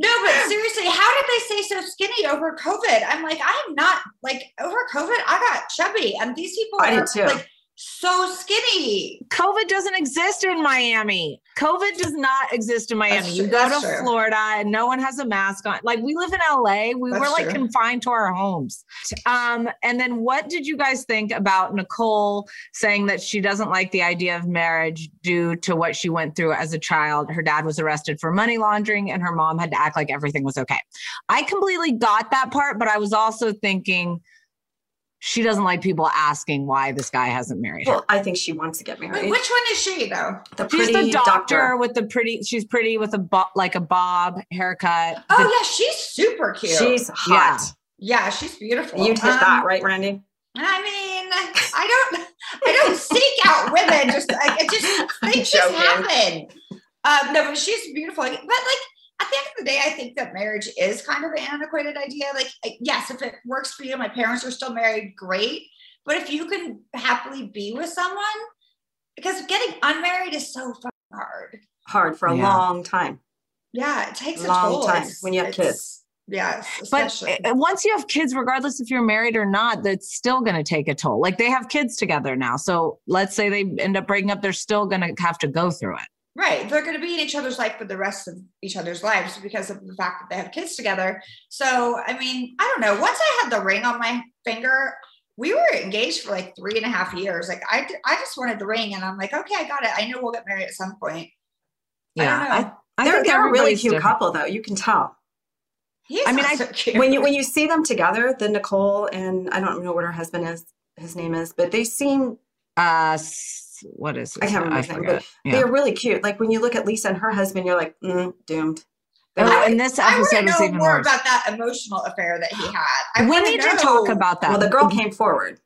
No, but seriously, how did they stay so skinny over COVID? I'm like, I'm not like over COVID. I got chubby, and these people I are did too. like so skinny. COVID doesn't exist in Miami. COVID does not exist in Miami. That's you go to true. Florida and no one has a mask on. Like we live in LA. We That's were like true. confined to our homes. Um, and then what did you guys think about Nicole saying that she doesn't like the idea of marriage due to what she went through as a child? Her dad was arrested for money laundering and her mom had to act like everything was okay. I completely got that part, but I was also thinking she doesn't like people asking why this guy hasn't married her. Well, I think she wants to get Wait, married. which one is she though? the She's pretty the doctor, doctor. with the pretty. She's pretty with a bo- like a bob haircut. Oh The- yeah, she's super cute. She's hot. yeah, she's beautiful. You'd hit Um, that, right, Randy? I mean, I don't, I don't seek out women. Just like it just things just joking. happen. Um, no, but she's beautiful. But like at the end of the day, I think that marriage is kind of an antiquated idea. Like, yes, if it works for you, my parents are still married, great. But if you can happily be with someone, because getting unmarried is so fucking hard. Hard for a Yeah. long time. Yeah, it takes a Long toll. time It's- when you have it's- kids. Yes, but especially. uh, once you have kids, regardless if you're married or not, that's still going to take a toll. Like they have kids together now, so let's say they end up breaking up, they're still going to have to go through it. Right. They're going to be in each other's life for the rest of each other's lives because of the fact that they have kids together. So, I mean, I don't know. Once I had the ring on my finger, we were engaged for like three and a half years. Like I, I just wanted the ring and I'm like, okay, I got it. I know we'll get married at some point. I don't Yeah, know. I they're think they're a really cute different. couple, though. You can tell He's I mean, I- so when you when you see them together. The Nicole and I don't know what her husband is. His name is, but they seem Uh, s- what is it? I can't remember his name, forget. but Yeah. they're really cute. Like when you look at Lisa and her husband, you're like, mm, doomed. They're Oh, like- and this I want episode to was know even more worse. about that emotional affair that he had. I we wanna need to talk about that. well, the girl came forward.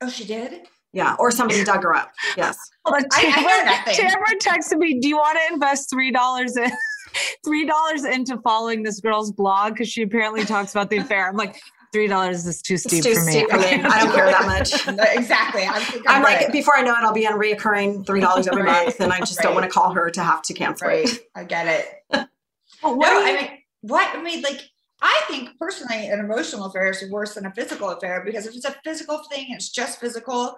Oh, she did. Yeah, or somebody dug her up. Yes. Hold on, I- I know Tamara- Tamara texted me, "Do you want to invest three dollars in three dollars into following this girl's blog because she apparently talks about the affair?" I'm like, three dollars is too steep too for me. steep for me. I don't care that much. No, exactly. I'm, I'm like, before I know it, I'll be on reoccurring three dollars every Right. month, and I just don't want to call her to have to cancel right. I get it. Well, what no, you- I mean, what I mean, like, I think personally, an emotional affair is worse than a physical affair because if it's a physical thing, it's just physical.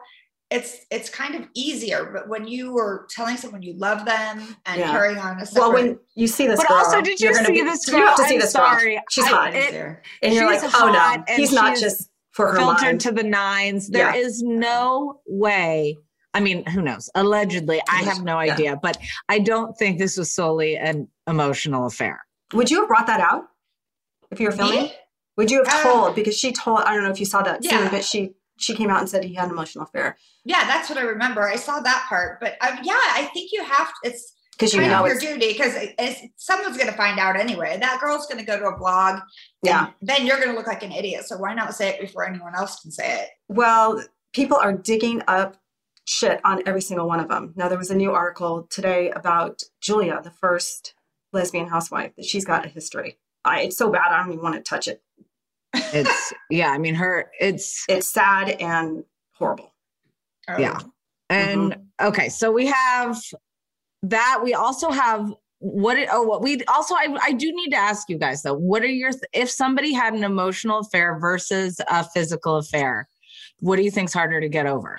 It's it's kind of easier, but when you are telling someone you love them and Yeah. carrying on a separate, Well, when you see this But girl, also, did you see be- this You have to girl? see I'm this sorry. girl. She's I- hot, it- and you're like, oh no, he's not just for her filtered mind. to the nines. There Yeah. is no way. I mean, who knows? Allegedly, I have no Yeah. idea, but I don't think this was solely an emotional affair. Would you have brought that out if you were filming? Me? Would you have Uh, told? Because she told. I don't know if you saw that scene, but she she came out and said he had an emotional affair yeah, that's what I remember. I saw that part, but um, yeah, I think you have. To, it's because you know your duty because someone's going to find out anyway. That girl's going to go to a blog. Yeah. Then you're going to look like an idiot. So why not say it before anyone else can say it? well. People are digging up shit on every single one of them. Now there was a new article today about Julia, the first lesbian housewife. That she's got a history. I, it's so bad. I don't even want to touch it. It's yeah, I mean her it's It's sad and horrible. Oh. yeah. And okay, so we have that. We also have what it, oh what we also I, I do need to ask you guys though what are your if somebody had an emotional affair versus a physical affair what do you think's harder to get over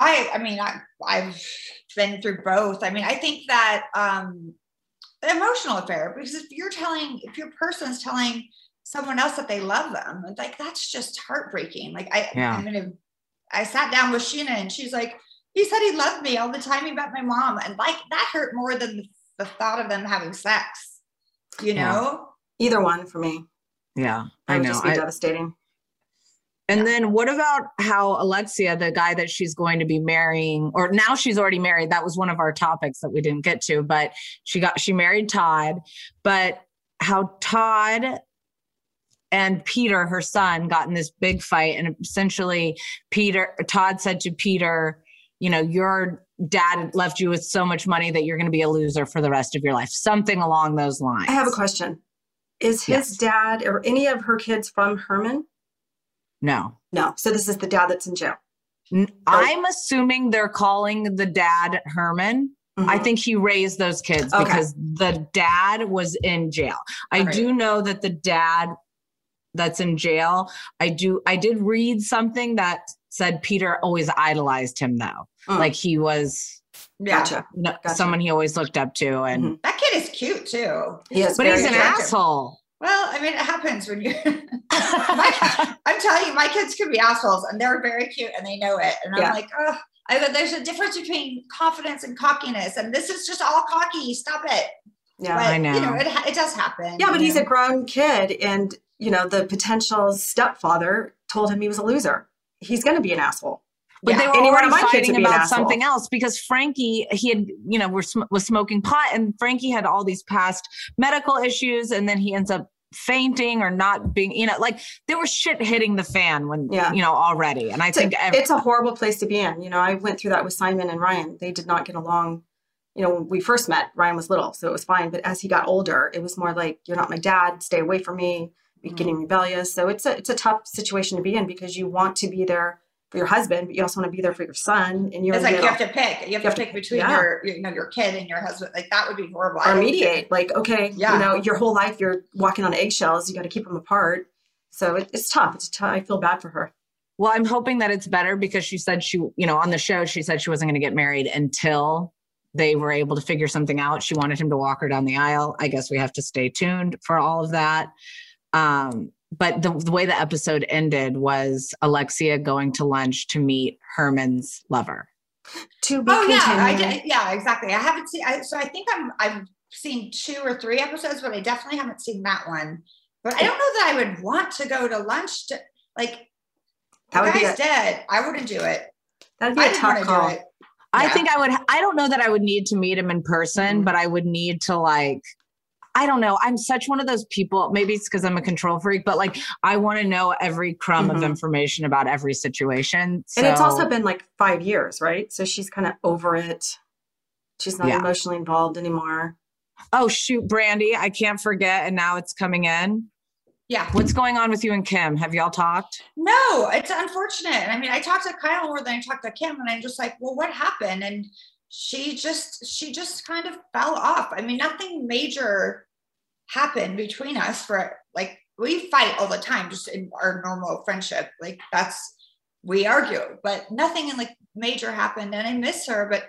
I, I mean, I, I've been through both. I mean, I think that um, emotional affair, because if you're telling, if your person's telling someone else that they love them, it's like that's just heartbreaking. Like I, Yeah. I'm gonna, I sat down with Sheena and she's like, he said he loved me all the time. He met my mom, and like that hurt more than the, the thought of them having sex. You Yeah. know? Either one for me. yeah That i would know just be I- devastating. and then what about how alexia the guy that she's going to be marrying or now she's already married that was one of our topics that we didn't get to but she got she married todd but how todd and Peter, her son, got in this big fight. And essentially, Peter, Todd said to Peter, you know, your dad left you with so much money that you're going to be a loser for the rest of your life. Something along those lines. I have a question. Is his Yes. dad or any of her kids from Herman? No. No. So this is the dad that's in jail. I'm assuming they're calling the dad Herman. I Mhm. think he raised those kids Okay. because the dad was in jail. I Okay. do know that the dad that's in jail, I do I did read something that said Peter always idolized him though. Mm. Like he was Yeah. Gotcha. you know, Gotcha. someone he always looked up to and Mhm. That kid is cute too. He is but he's very an attractive. asshole. Well, I mean, it happens when you're. my, I'm telling you, my kids can be assholes, and they're very cute, and they know it. And I'm like, oh, I go, there's a difference between confidence and cockiness, and this is just all cocky. Stop it. Yeah. But, I You know, know. it, it does happen. Yeah, but you he's a grown kid, and you know the potential stepfather told him he was a loser. He's going to be an asshole. But Yeah. they were Any one already of my kids fighting would be an about something else because Frankie, he had, you know, was, was smoking pot and Frankie had all these past medical issues. And then he ends up fainting or not being, you know, like there was shit hitting the fan when, Yeah. you know, already. And I It's a, think, it's a horrible place to be in. You know, I went through that with Simon and Ryan. They did not get along. You know, when we first met, Ryan was little, so it was fine. But as he got older, it was more like, "You're not my dad. Stay away from me." Be getting rebellious. So it's a it's a tough situation to be in because you want to be there for your husband, but you also want to be there for your son, and you're It's like the you have to pick. You have, have to to- pick between yeah. your, you know, your kid and your husband. Like that would be horrible. Or mediate. Like, okay, Yeah. you know, your whole life you're walking on eggshells. You got to keep them apart. So it, it's tough. It's tough. I feel bad for her. well, I'm hoping that it's better because she said she, you know, on the show, she said she wasn't going to get married until they were able to figure something out. She wanted him to walk her down the aisle. I guess we have to stay tuned for all of that. Um, but the, the way the episode ended was Alexia going to lunch to meet Herman's lover. To be Oh yeah, I did. Yeah, exactly. I haven't seen. I, so I think I'm. I've seen two or three episodes, but I definitely haven't seen that one. But I don't know that I would want to go to lunch. To like, That the would be a- dead. I wouldn't do it. That'd be I a tough want to call. do. I Yeah. think I would, I don't know that I would need to meet him in person, Mhm. but I would need to like, I don't know. I'm such one of those people. Maybe it's because I'm a control freak, but like I want to know every crumb of Mhm. information about every situation. And it's also been like five years, right? So she's kind of over it. She's not Yeah. emotionally involved anymore. oh shoot, Brandi, I can't forget, and now it's coming in. Yeah. What's going on with you and Kim? Have y'all talked? No, it's unfortunate. I mean, I talked to Kyle more than I talked to Kim, and I'm just like, well, what happened? And she just, she just kind of fell off. I mean, nothing major happened between us for like we fight all the time, just in our normal friendship. Like that's we argue, but nothing in like major happened. And I miss her, but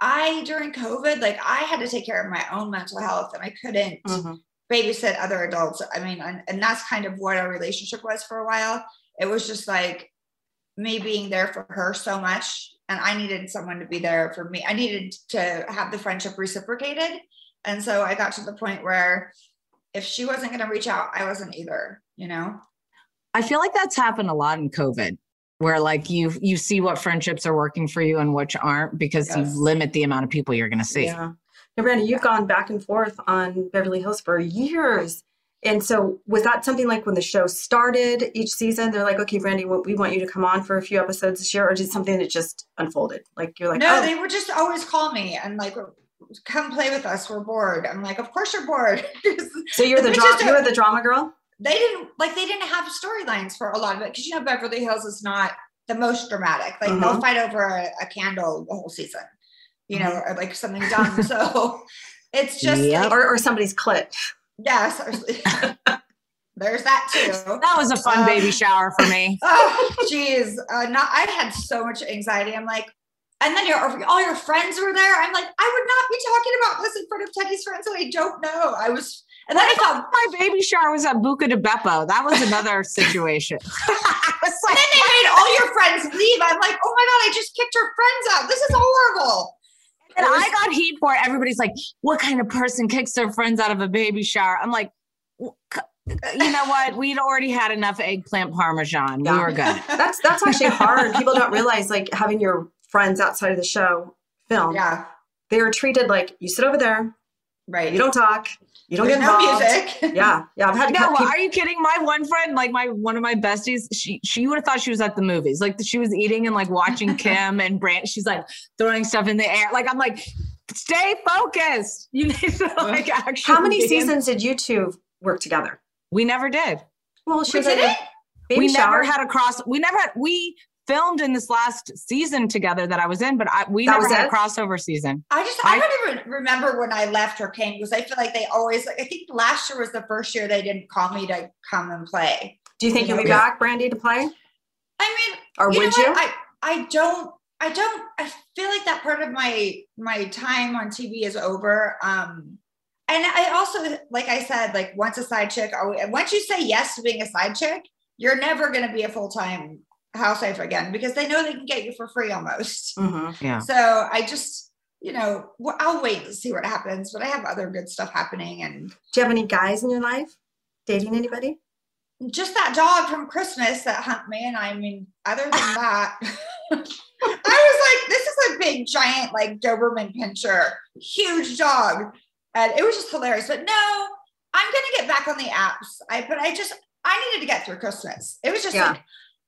I during COVID, like I had to take care of my own mental health, and I couldn't Mhm. babysit other adults. I mean, and, and that's kind of what our relationship was for a while. It was just like me being there for her so much, and I needed someone to be there for me. I needed to have the friendship reciprocated. And so I got to the point where if she wasn't going to reach out, I wasn't either, you know? I feel like that's happened a lot in COVID, where like you you see what friendships are working for you and which aren't because Yes. you limit the amount of people you're going to see. Yeah. Now, Brandi, you've gone back and forth on Beverly Hills for years. And so, was that something like when the show started each season? They're like, okay, Brandi, we want you to come on for a few episodes this year, or did something that just unfolded? Like, you're like, no, oh, they would just always call me and like, come play with us. We're bored. I'm like, of course you're bored. so you're the drama, you were the drama girl. they didn't like they didn't have storylines for a lot of it because you know Beverly Hills is not the most dramatic. Like Mhm. they'll fight over a, a candle the whole season, you know, or like something dumb. so it's just like, Or, or somebody's clit. Yes, there's that too. That was a fun Um, baby shower for me. oh, geez, uh, not. I had so much anxiety. I'm like, and then your all your friends were there. I'm like, I would not be talking about this in front of Teddi's friends that I don't know. I was, and then I thought, My baby shower was at Buca di Beppo. That was another situation. I was and then they made all your friends leave. I'm like, oh my god, I just kicked your friends out. This is horrible. And I got heat for it. Everybody's like, what kind of person kicks their friends out of a baby shower? I'm like, you know what? We'd already had enough eggplant parmesan. We Yeah. were good. That's that's actually hard. People don't realize like having your friends outside of the show film. Yeah, They are treated like you sit over there, right. you don't talk, you don't There's get no music. Yeah, yeah. I've had to No, people- are you kidding? My one friend, like my one of my besties, she she would have thought she was at the movies. Like she was eating and like watching Kim and Brant. She's like throwing stuff in the air. Like I'm like, stay focused. You need to like actually. How many be in- seasons did you two work together? We never did. Well, she We did it? baby we shower. never had a cross. We never had. We filmed in this last season together that I was in, but I, we That never was had it? a crossover season. I just I, I- don't even remember when I left or came because I feel like they always like I think last year was the first year they didn't call me to come and play. Do you think you you'll be know, back, Brandi, to play? I mean, Or You would you? I I don't I don't I feel like that part of my my time on TV is over. Um and I also like I said, like once a side chick, always, once you say yes to being a side chick, you're never gonna be a full-time housewife again because they know they can get you for free almost. Mhm. Yeah. So I just, you know, I'll wait to see what happens, but I have other good stuff happening and Do you have any guys in your life dating anybody? just that dog from Christmas that humped me. And I mean, other than that, I was like, this is a big, giant, like Doberman pinscher, huge dog. And it was just hilarious. But no, I'm going to get back on the apps. I, but I just, I needed to get through Christmas. It was just Yeah. like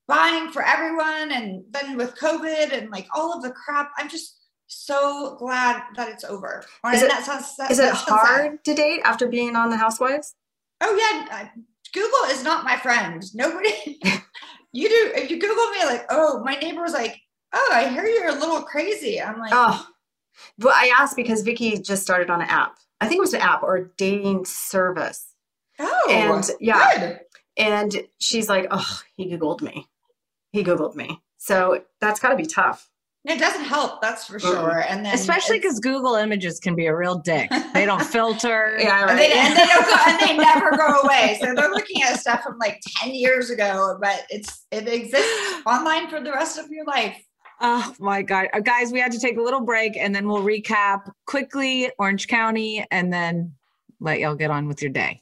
buying for everyone. And then with COVID and like all of the crap, I'm just so glad that it's over. Is and it- that sounds, that Is it sounds sad. hard to date after being on the Housewives? Oh yeah, Google is not my friend. Nobody. you do if you Google me, like, oh, my neighbor was like, oh, I hear you're a little crazy. I'm like, Oh, well, I asked because Vicki just started on an app. I think it was an app or a dating service. oh, and, yeah. good. And she's like, oh, he Googled me. He Googled me. So that's got to be tough. It doesn't help, that's for sure. And then Especially because Google Images can be a real dick. They don't filter. Yeah, and they, and they don't go, and they never go away. So they're looking at stuff from like ten years ago, but it's it exists online for the rest of your life. Oh my God. Uh, Guys, we had to take a little break and then we'll recap quickly Orange County and then let y'all get on with your day.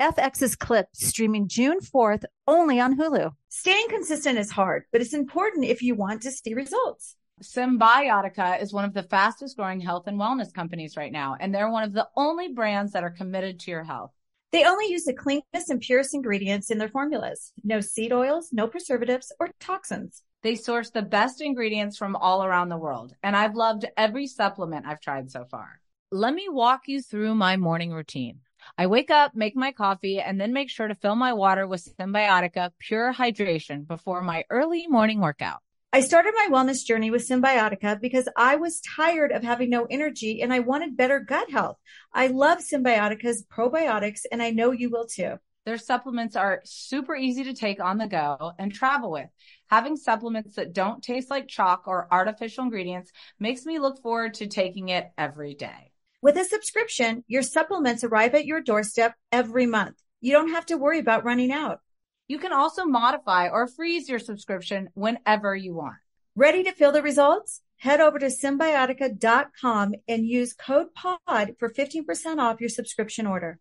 FX's Clipped streaming June 4th only on Hulu. Staying consistent is hard, but it's important if you want to see results. Cymbiotika is one of the fastest growing health and wellness companies right now, and they're one of the only brands that are committed to your health. They only use the cleanest and purest ingredients in their formulas. No seed oils, no preservatives or toxins. They source the best ingredients from all around the world, and I've loved every supplement I've tried so far. Let me walk you through my morning routine. I wake up, make my coffee, and then make sure to fill my water with Cymbiotika Pure Hydration before my early morning workout. I started my wellness journey with Cymbiotika because I was tired of having no energy and I wanted better gut health. I love Cymbiotika's probiotics and I know you will too. Their supplements are super easy to take on the go and travel with. Having supplements that don't taste like chalk or artificial ingredients makes me look forward to taking it every day. With a subscription, your supplements arrive at your doorstep every month. You don't have to worry about running out. You can also modify or freeze your subscription whenever you want. Ready to feel the results? Head over to cymbiotika.com and use code POD for 15% off your subscription order.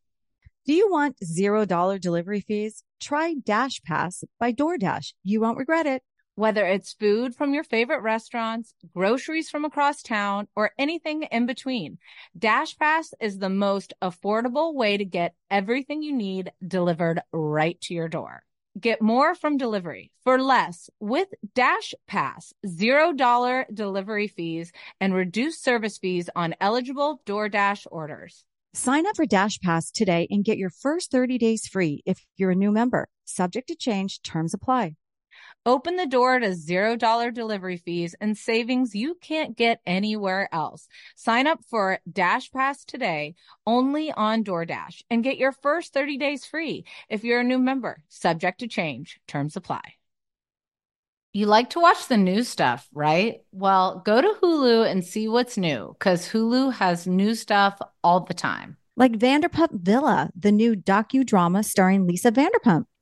Do you want $0 delivery fees? Try Dash Pass by DoorDash. You won't regret it. Whether it's food from your favorite restaurants, groceries from across town, or anything in between, DashPass is the most affordable way to get everything you need delivered right to your door. Get more from delivery for less with Dash Pass, $0 delivery fees and reduced service fees on eligible DoorDash orders. Sign up for Dash Pass today and get your first 30 days free if you're a new member. Subject to change, terms apply. Open the door to $0 delivery fees and savings you can't get anywhere else. Sign up for Dash Pass today only on DoorDash and get your first 30 days free if you're a new member. Subject to change. Terms apply. You like to watch the new stuff, right? Well, go to Hulu and see what's new because Hulu has new stuff all the time. Like Vanderpump Villa, the new docudrama starring Lisa Vanderpump.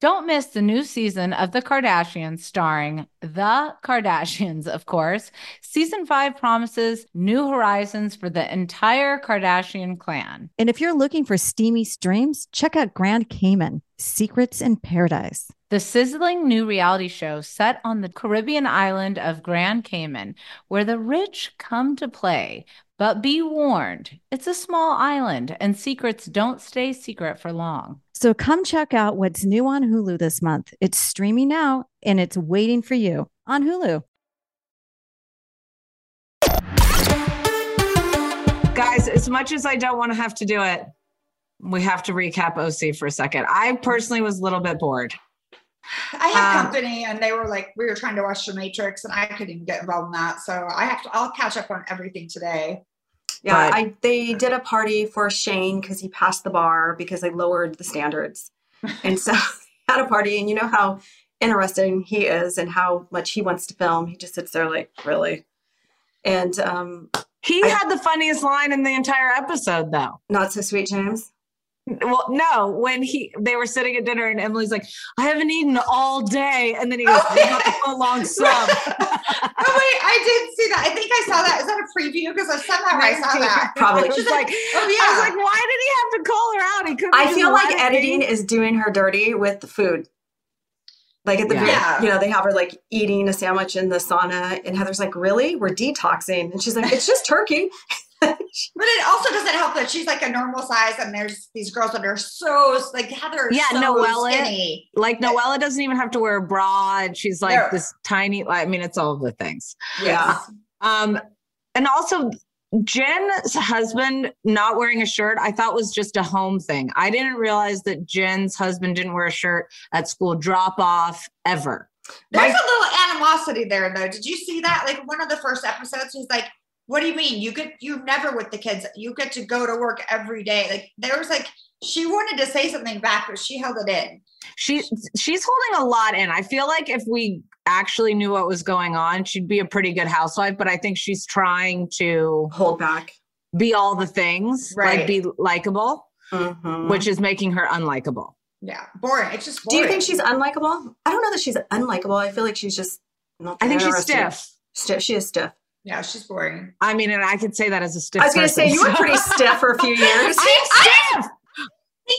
Don't miss the new season of The Kardashians, starring The Kardashians, of course. Season 5 promises new horizons for the entire Kardashian clan. And if you're looking for steamy streams, check out Grand Cayman. Secrets in Paradise. The sizzling new reality show set on the Caribbean island of Grand Cayman, where the rich come to play. But be warned, it's a small island and secrets don't stay secret for long. So come check out what's new on Hulu this month. It's streaming now and it's waiting for you on Hulu. Guys, as much as I don't want to have to do it, we have to recap OC for a second. I personally was a little bit bored. I had Um, company and they were like, we were trying to watch The Matrix and I couldn't even get involved in that. So I have to, I'll catch up on everything today. Yeah, But- I they did a party for Shane because he passed the bar because they lowered the standards, and so had a party. And you know how interesting he is and how much he wants to film. He just sits there like, really, and um, He I- had the funniest line in the entire episode, though. not so sweet, James. Well, no, when he they were sitting at dinner and Emily's like, "I haven't eaten all day," and then he goes, Oh, "What about the foot long sub?" oh wait, I did see that. I think I saw that. Is that a preview? Because I somehow I saw that. Probably. I was She's like, like, oh I was like, why did he have to call her out? He could. I feel like editing is doing her dirty with the food. Like at the Yeah. very, Yeah. you know, they have her like eating a sandwich in the sauna, and Heather's like, "Really? We're detoxing," and she's like, "It's just turkey." But it also doesn't help that she's like a normal size, and there's these girls that are so like Heather. Yeah, so Noella. skinny. like Noella doesn't even have to wear a bra. and She's like No. this tiny. I mean, it's all of the things. Yeah. Um, and also Jen's husband not wearing a shirt, I thought was just a home thing. I didn't realize that Jen's husband didn't wear a shirt at school drop off ever. There's My- a little animosity there, though. Did you see that? Like one of the first episodes, he's like, "What do you mean? You get you never with the kids. You get to go to work every day." Like there was like she wanted to say something back, but she held it in. She she's holding a lot in. I feel like if we actually knew what was going on, she'd be a pretty good housewife. But I think she's trying to Hold back. be all the things, like Right. be likable, Mhm. which is making her unlikable. Yeah, boring. It's just. Do you think she's unlikable? I don't know that she's unlikable. I feel like she's just not. I think she's stiff. Stiff. She is stiff. Yeah, she's boring. I mean, and I could say that as a stiff. I was going to say you were pretty stiff for a few years. I'm stiff.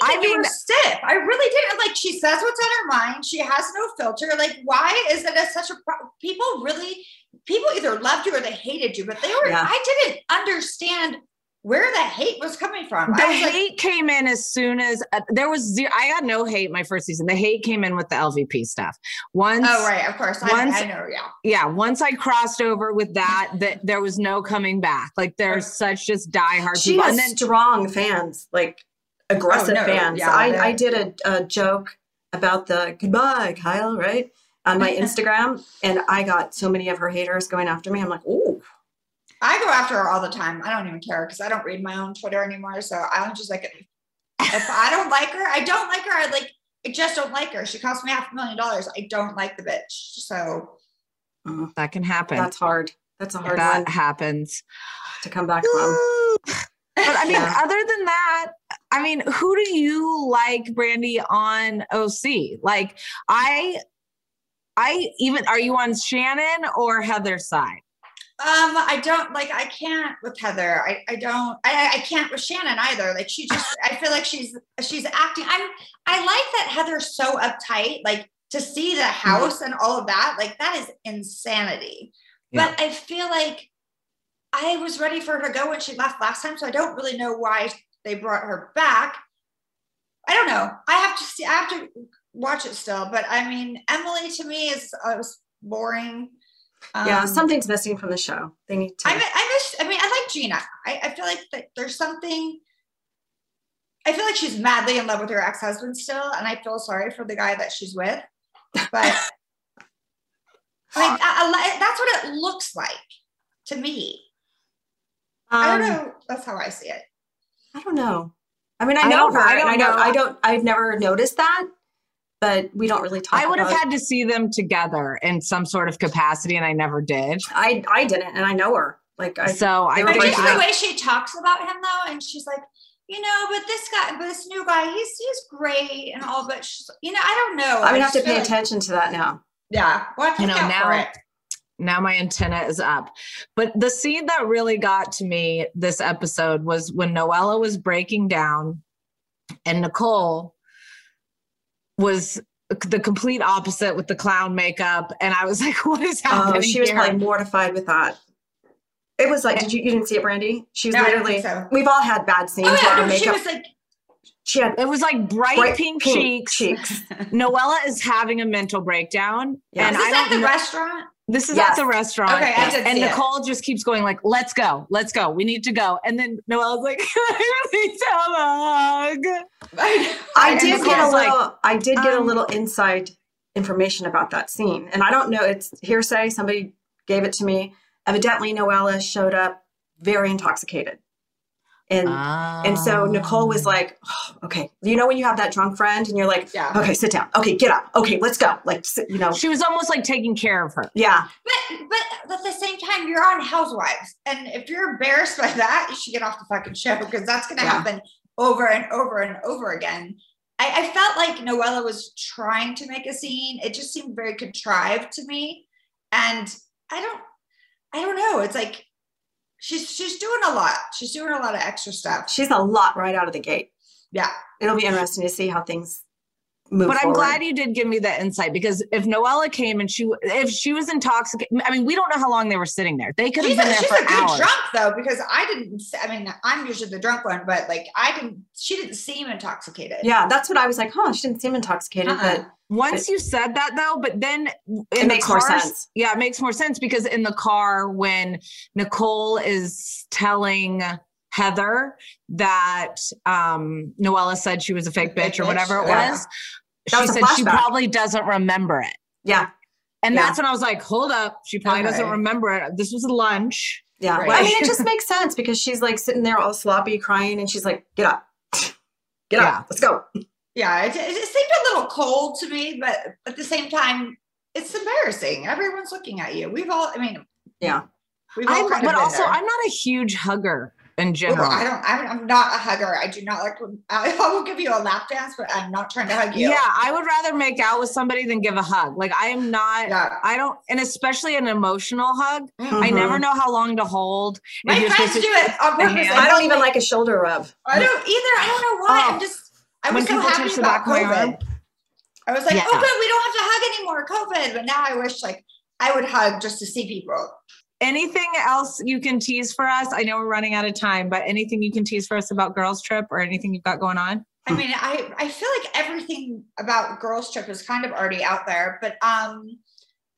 I I mean, stiff. I really didn't like. She says what's on her mind. She has no filter. Like, why is it a, such a pro- people really? People either loved you or they hated you, but they were. Yeah. I didn't understand where the hate was coming from. The I was like, hate came in as soon as uh, there was zero. I had no hate my first season. The hate came in with the LVP stuff. Once, oh right, of course. I, once- I know. Yeah. yeah, once I crossed over with that, that there was no coming back. Like there's such just diehard she people. has And then strong fans, like aggressive Oh, no, fans. yeah, I, I did a, a joke about the goodbye, Kyle, right? On my Instagram. And I got so many of her haters going after me. I'm like, oh, I go after her all the time. I don't even care because I don't read my own Twitter anymore. So I'm just like, if I don't like her, I don't like her. I like, I just don't like her. She cost me half a million dollars. I don't like the bitch. So mm. that can happen. that's hard. That's a hard that one happens. to come back from. But I mean, Yeah. other than that, I mean, who do you like, Brandi, on OC? Like, I, I even are you on Shannon or Heather's side? Um, I don't like I can't with Heather. I, I don't I, I can't with Shannon either. Like she just I feel like she's she's acting. I'm I like that Heather's so uptight, like to see the house and all of that, like that is insanity. But I feel like I was ready for her to go when she left last time, so I don't really know why they brought her back. I don't know. I have to see I have to watch it still, but I mean Emily to me is uh, was boring. yeah, Um, something's missing from the show. They need to. I mean, I miss. I mean, I like Gina. I, I feel like that there's something. I feel like she's madly in love with her ex-husband still, and I feel sorry for the guy that she's with. But I I, I, that's what it looks like to me. I don't Um, know. That's how I see it. I don't know. I mean, I I know don't- her. I and don't I know. I don't. I've never noticed that, but we don't really talk. I would have had to see them together in some sort of capacity, and I never did. I I didn't, and I know her. Like I. so I they were But think just the up. way she talks about him, though, and she's like, you know, but this guy, but this new guy, he's he's great and all, but she's, you know, I don't know. I'm I gonna have to pay like- attention to that now. Yeah, we'll have to You know, out for now- it. now my antenna is up. But the scene that really got to me this episode was when Noella was breaking down and Nicole was the complete opposite with the clown makeup, and I was like, "What is happening?" Oh, she was here? probably mortified with that. It was like, did you you didn't see it, Brandi? She was No, I literally. so. We've all had bad scenes Oh yeah, no, she was like, she had It was like bright, bright pink, cheeks. cheeks. Noella is having a mental breakdown, Yes. and is I this don't at the know- restaurant? This is Yes. at the restaurant. Okay, I did and see it. Nicole just keeps going like, "Let's go, let's go. We need to go." And then Noelle's like, "I need to have a hug." I did get a Nicole's like, little. I did get a um, little inside information about that scene, and I don't know. It's hearsay. Somebody gave it to me. Evidently, Noella showed up very intoxicated, and and so ah. Nicole was like, "Oh, "Okay, you know when you have that drunk friend, and you're like, Yeah. okay, sit down. Okay, get up. Okay, let's go. Like, sit, you know, She was almost like taking care of her. yeah, But but at the same time, you're on Housewives, and if you're embarrassed by that, you should get off the fucking show because that's going to Yeah. happen over and over and over again. I, I felt like Noella was trying to make a scene. It just seemed very contrived to me, and I don't, I don't know. It's like she's she's doing a lot. She's doing a lot of extra stuff. she's a lot right out of the gate. Yeah. It'll be interesting to see how things move. But I'm glad you did give me that insight because if Noella came and she, if she was intoxicated, I mean, we don't know how long they were sitting there. They could have She's been a, there she's for a good hours. drunk though because I didn't. I mean, I'm usually the drunk one, but like I didn't. She didn't seem intoxicated. Yeah, that's what I was like. Huh? She didn't seem intoxicated, Uh-uh. but Once you said that though, but then in It the makes more car- sense. Yeah, it makes more sense because in the car when Nicole is telling Heather that um Noella said she was a fake bitch or whatever it yeah. was, That she was said she probably doesn't remember it. yeah, And Yeah. that's when I was like, hold up, she probably doesn't remember it. This was lunch. yeah. Right. I mean, it just makes sense because she's like sitting there all sloppy, crying, and she's like, "Get up, get Yeah. up, let's go." Yeah, it, it seemed a little cold to me, but at the same time, it's embarrassing. Everyone's looking at you. We've all, I mean, Yeah. we've all I'm, but also, there. I'm not a huge hugger in general. I don't. I'm, I'm not a hugger. I do not like. I, I will give you a lap dance, but I'm not trying to hug you. Yeah, I would rather make out with somebody than give a hug. Like I am not. Yeah. I don't, and especially an emotional hug. I Mhm. never know how long to hold. My friends do it on purpose. I don't even like- like a shoulder rub. I don't either. I don't know why. Oh. I'm just. I was so happy about back of my COVID. I was like, Yeah. oh, good, we don't have to hug anymore, COVID. But now I wish like I would hug just to see people. Anything else you can tease for us? I know we're running out of time, but anything you can tease for us about Girls Trip or anything you've got going on? I mean, I I feel like everything about Girls Trip is kind of already out there, but um,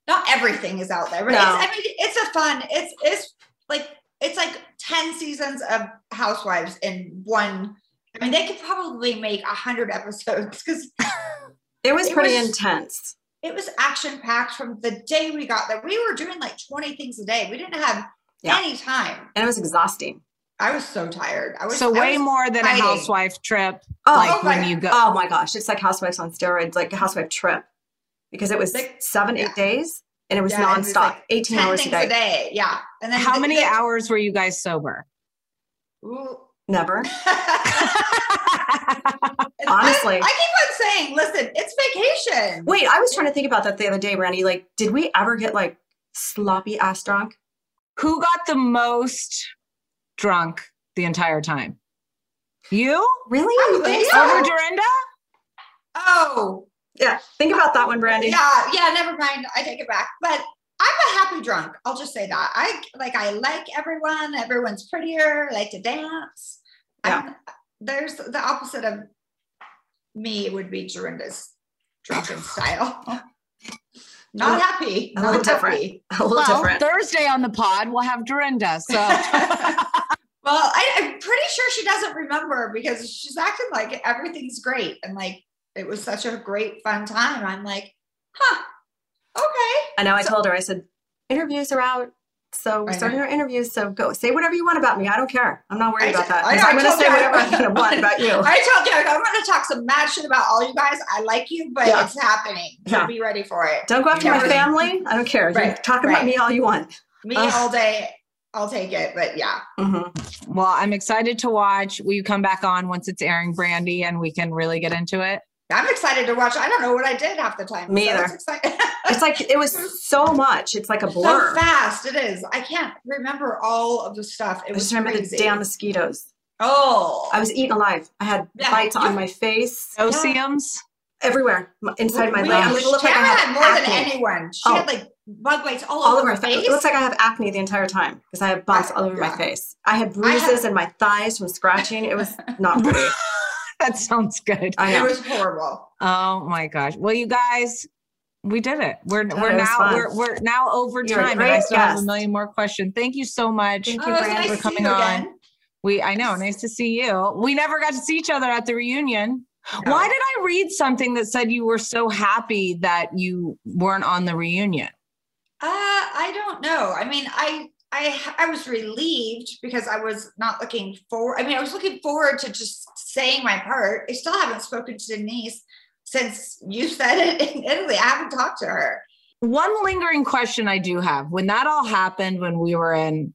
not everything is out there. But No. it's, I mean, it's a fun. It's it's like it's like ten seasons of Housewives in one. I mean, they could probably make a hundred episodes because It was It pretty was- intense. it was action packed from the day we got there. We were doing like twenty things a day. We didn't have Yeah. any time. And it was exhausting. I was so tired. I was So way was more than hiding. a housewife trip. Oh, like oh when my- you go. oh my gosh, it's like Housewives on steroids, like a housewife trip, because it was Like- seven, eight days, and it was Yeah, it was nonstop, like 18 10 hours a day. a day. Yeah, and then How the- many the- hours were you guys sober? Ooh. Never. Honestly. I, I keep on saying, listen, it's vacation. Wait, I was trying to think about that the other day, Brandi. Like, did we ever get like sloppy ass drunk? Who got the most drunk the entire time? You? Really? You think so? Over Dorinda? Oh, Yeah. Think about that one, Brandi. yeah, yeah. Never mind. I take it back. But I'm a happy drunk. I'll just say that. I like. I like everyone. Everyone's prettier. I like to dance. I'm- there's the opposite of me would be Dorinda's drunken style. Not happy. a little Not different. happy. A little Well, different. Thursday on the pod, we'll have Dorinda. So Well, I, I'm pretty sure she doesn't remember because she's acting like everything's great and like it was such a great fun time. I'm like, huh, okay. I know. I told her. I said, interviews are out. So we're I starting know. our interviews. So go say whatever you want about me. I don't care. I'm not worried I about t- that. I know, I'm going to say you I- whatever I'm going to want about you. I told you I'm going to talk some mad shit about all you guys. I like you, but Yeah. it's happening. So Yeah. be ready for it. Don't go after my Everything. family. I don't care. Right, talk about right. me all you want. Me Ugh. all day. I'll take it. But yeah, hmm well, I'm excited to watch. Will you come back on once it's airing, Brandi, and we can really get into it? I'm excited to watch. I don't know what I did half the time. Me so either. It's like it was so much. It's like a blur. so fast. It is. I can't remember all of the stuff. It I was just remember crazy. the damn mosquitoes. Oh, I was eaten alive. I had Yeah, bites on my face. Osiums? everywhere m- inside my We- leg. I'm gonna look like I Tara had more acne. than anyone. She Oh. had like bug bites all, all over over her my face. face. It looks like I have acne the entire time because I have bumps I- all over my face. I had I bruises have- in my thighs from scratching. It was not pretty. That sounds good. I know. it was horrible. Oh my gosh. Well, you guys, we did it. We're God, we're now fun. we're we're now over You're time, and I great still have a million more questions. Thank you so much. Thank Oh, you, it was Brand, nice for coming you on. again. We I know, nice to see you. We never got to see each other at the reunion. No. Why did I read something that said you were so happy that you weren't on the reunion? Uh, I don't know. I mean, I I I was relieved because I was not looking forward. I mean, I was looking forward to just saying my part. I still haven't spoken to Denise since you said it in Italy. I haven't talked to her. One lingering question I do have when that all happened when we were in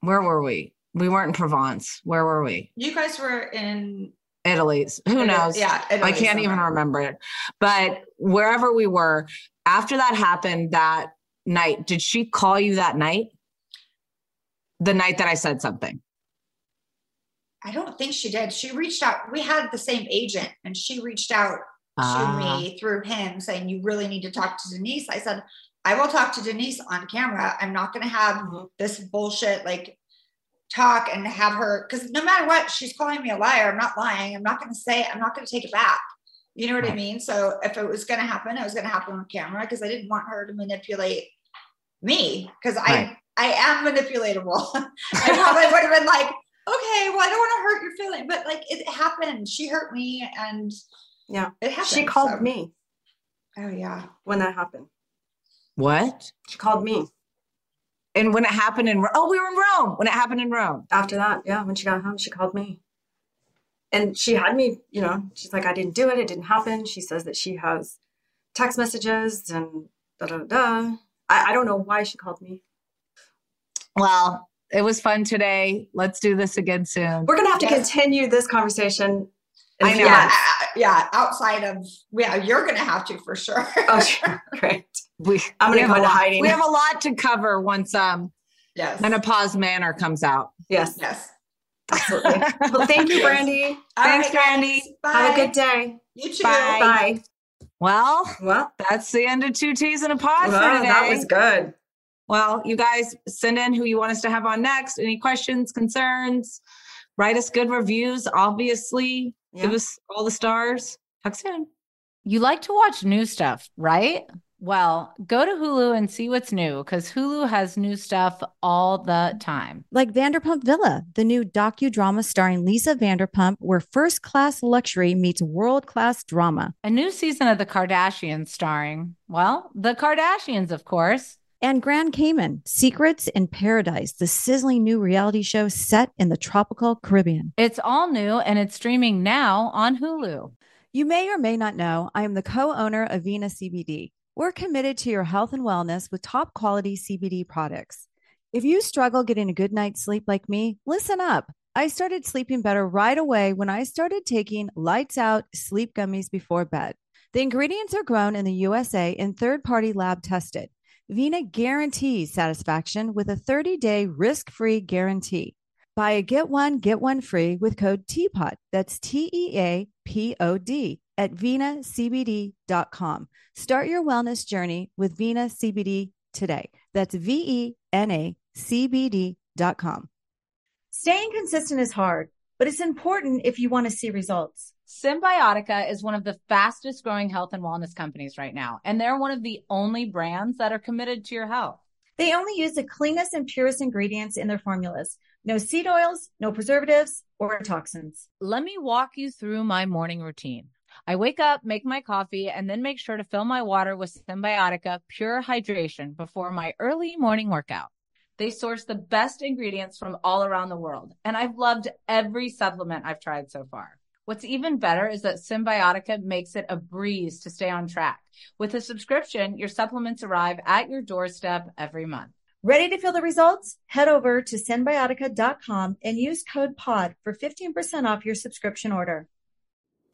where were we? We weren't in Provence. Where were we? You guys were in Italy's. Who knows? Yeah, I can't even remember it. But wherever we were, after that happened that night, did she call you that night? The night that I said something. I don't think she did. She reached out. We had the same agent, and she reached out Ah. to me through him saying, You really need to talk to Denise. I said, I will talk to Denise on camera. I'm not going to have Mhm. this bullshit like talk and have her, because no matter what, she's calling me a liar. I'm not lying. I'm not going to say, I'm not going to take it back. You know what I mean? So if it was going to happen, it was going to happen on camera because I didn't want her to manipulate me because Right. I, I am manipulatable. I probably would have been like, okay, well, I don't want to hurt your feeling, but like it happened. She hurt me and Yeah. it happened. She called so- me Oh yeah. when that happened. What? She called me And when it happened in oh, we were in Rome. When it happened in Rome. after that. Yeah. When she got home, she called me. And she had me, you know, she's like, I didn't do it. It didn't happen. She says that she has text messages and da da da. da. I, I don't know why she called me. Well, it was fun today. Let's do this again soon. We're going to have to Yes. continue this conversation. in a I few know. Yeah, months. uh, yeah. Outside of yeah, you're gonna have to for sure. Oh, sure. Great. We, I'm gonna have go a into lot- hiding. We have a lot to cover once um yes. Menopause Manor comes out. Yes. Yes. Absolutely. well, thank you, Brandi. All Thanks, right, guys. Randy. Bye. Have a good day. You too. Bye. Bye. Well, Well, that's the end of two teas and a pod for today. that was good. Well, you guys send in who you want us to have on next. Any questions, concerns? Write us good reviews, obviously. Give us all the stars. Talk soon. You like to watch new stuff, right? Well, go to Hulu and see what's new because Hulu has new stuff all the time. Like Vanderpump Villa, the new docudrama starring Lisa Vanderpump, where first class luxury meets world class drama. A new season of The Kardashians starring, well, the Kardashians, of course. And Grand Cayman, Secrets in Paradise, the sizzling new reality show set in the tropical Caribbean. It's all new and it's streaming now on Hulu. You may or may not know, I am the co owner of Vena CBD. We're committed to your health and wellness with top quality CBD products. If you struggle getting a good night's sleep like me, listen up. I started sleeping better right away when I started taking lights out sleep gummies before bed. The ingredients are grown in the USA and third party lab tested. Vena guarantees satisfaction with a 30 day risk free guarantee. Buy a get one, get one free with code TEAPOD. That's T E A P O D at venacbd.com. Start your wellness journey with Vena CBD today. That's V E N A C B D.com. Staying consistent is hard, but it's important if you want to see results. Cymbiotika is one of the fastest growing health and wellness companies right now, and they're one of the only brands that are committed to your health. They only use the cleanest and purest ingredients in their formulas. No seed oils, no preservatives, or toxins. Let me walk you through my morning routine. I wake up, make my coffee, and then make sure to fill my water with Cymbiotika Pure Hydration before my early morning workout. They source the best ingredients from all around the world, and I've loved every supplement I've tried so far. What's even better is that Cymbiotika makes it a breeze to stay on track. With a subscription, your supplements arrive at your doorstep every month. Ready to feel the results? Head over to cymbiotika.com and use code POD for 15% off your subscription order.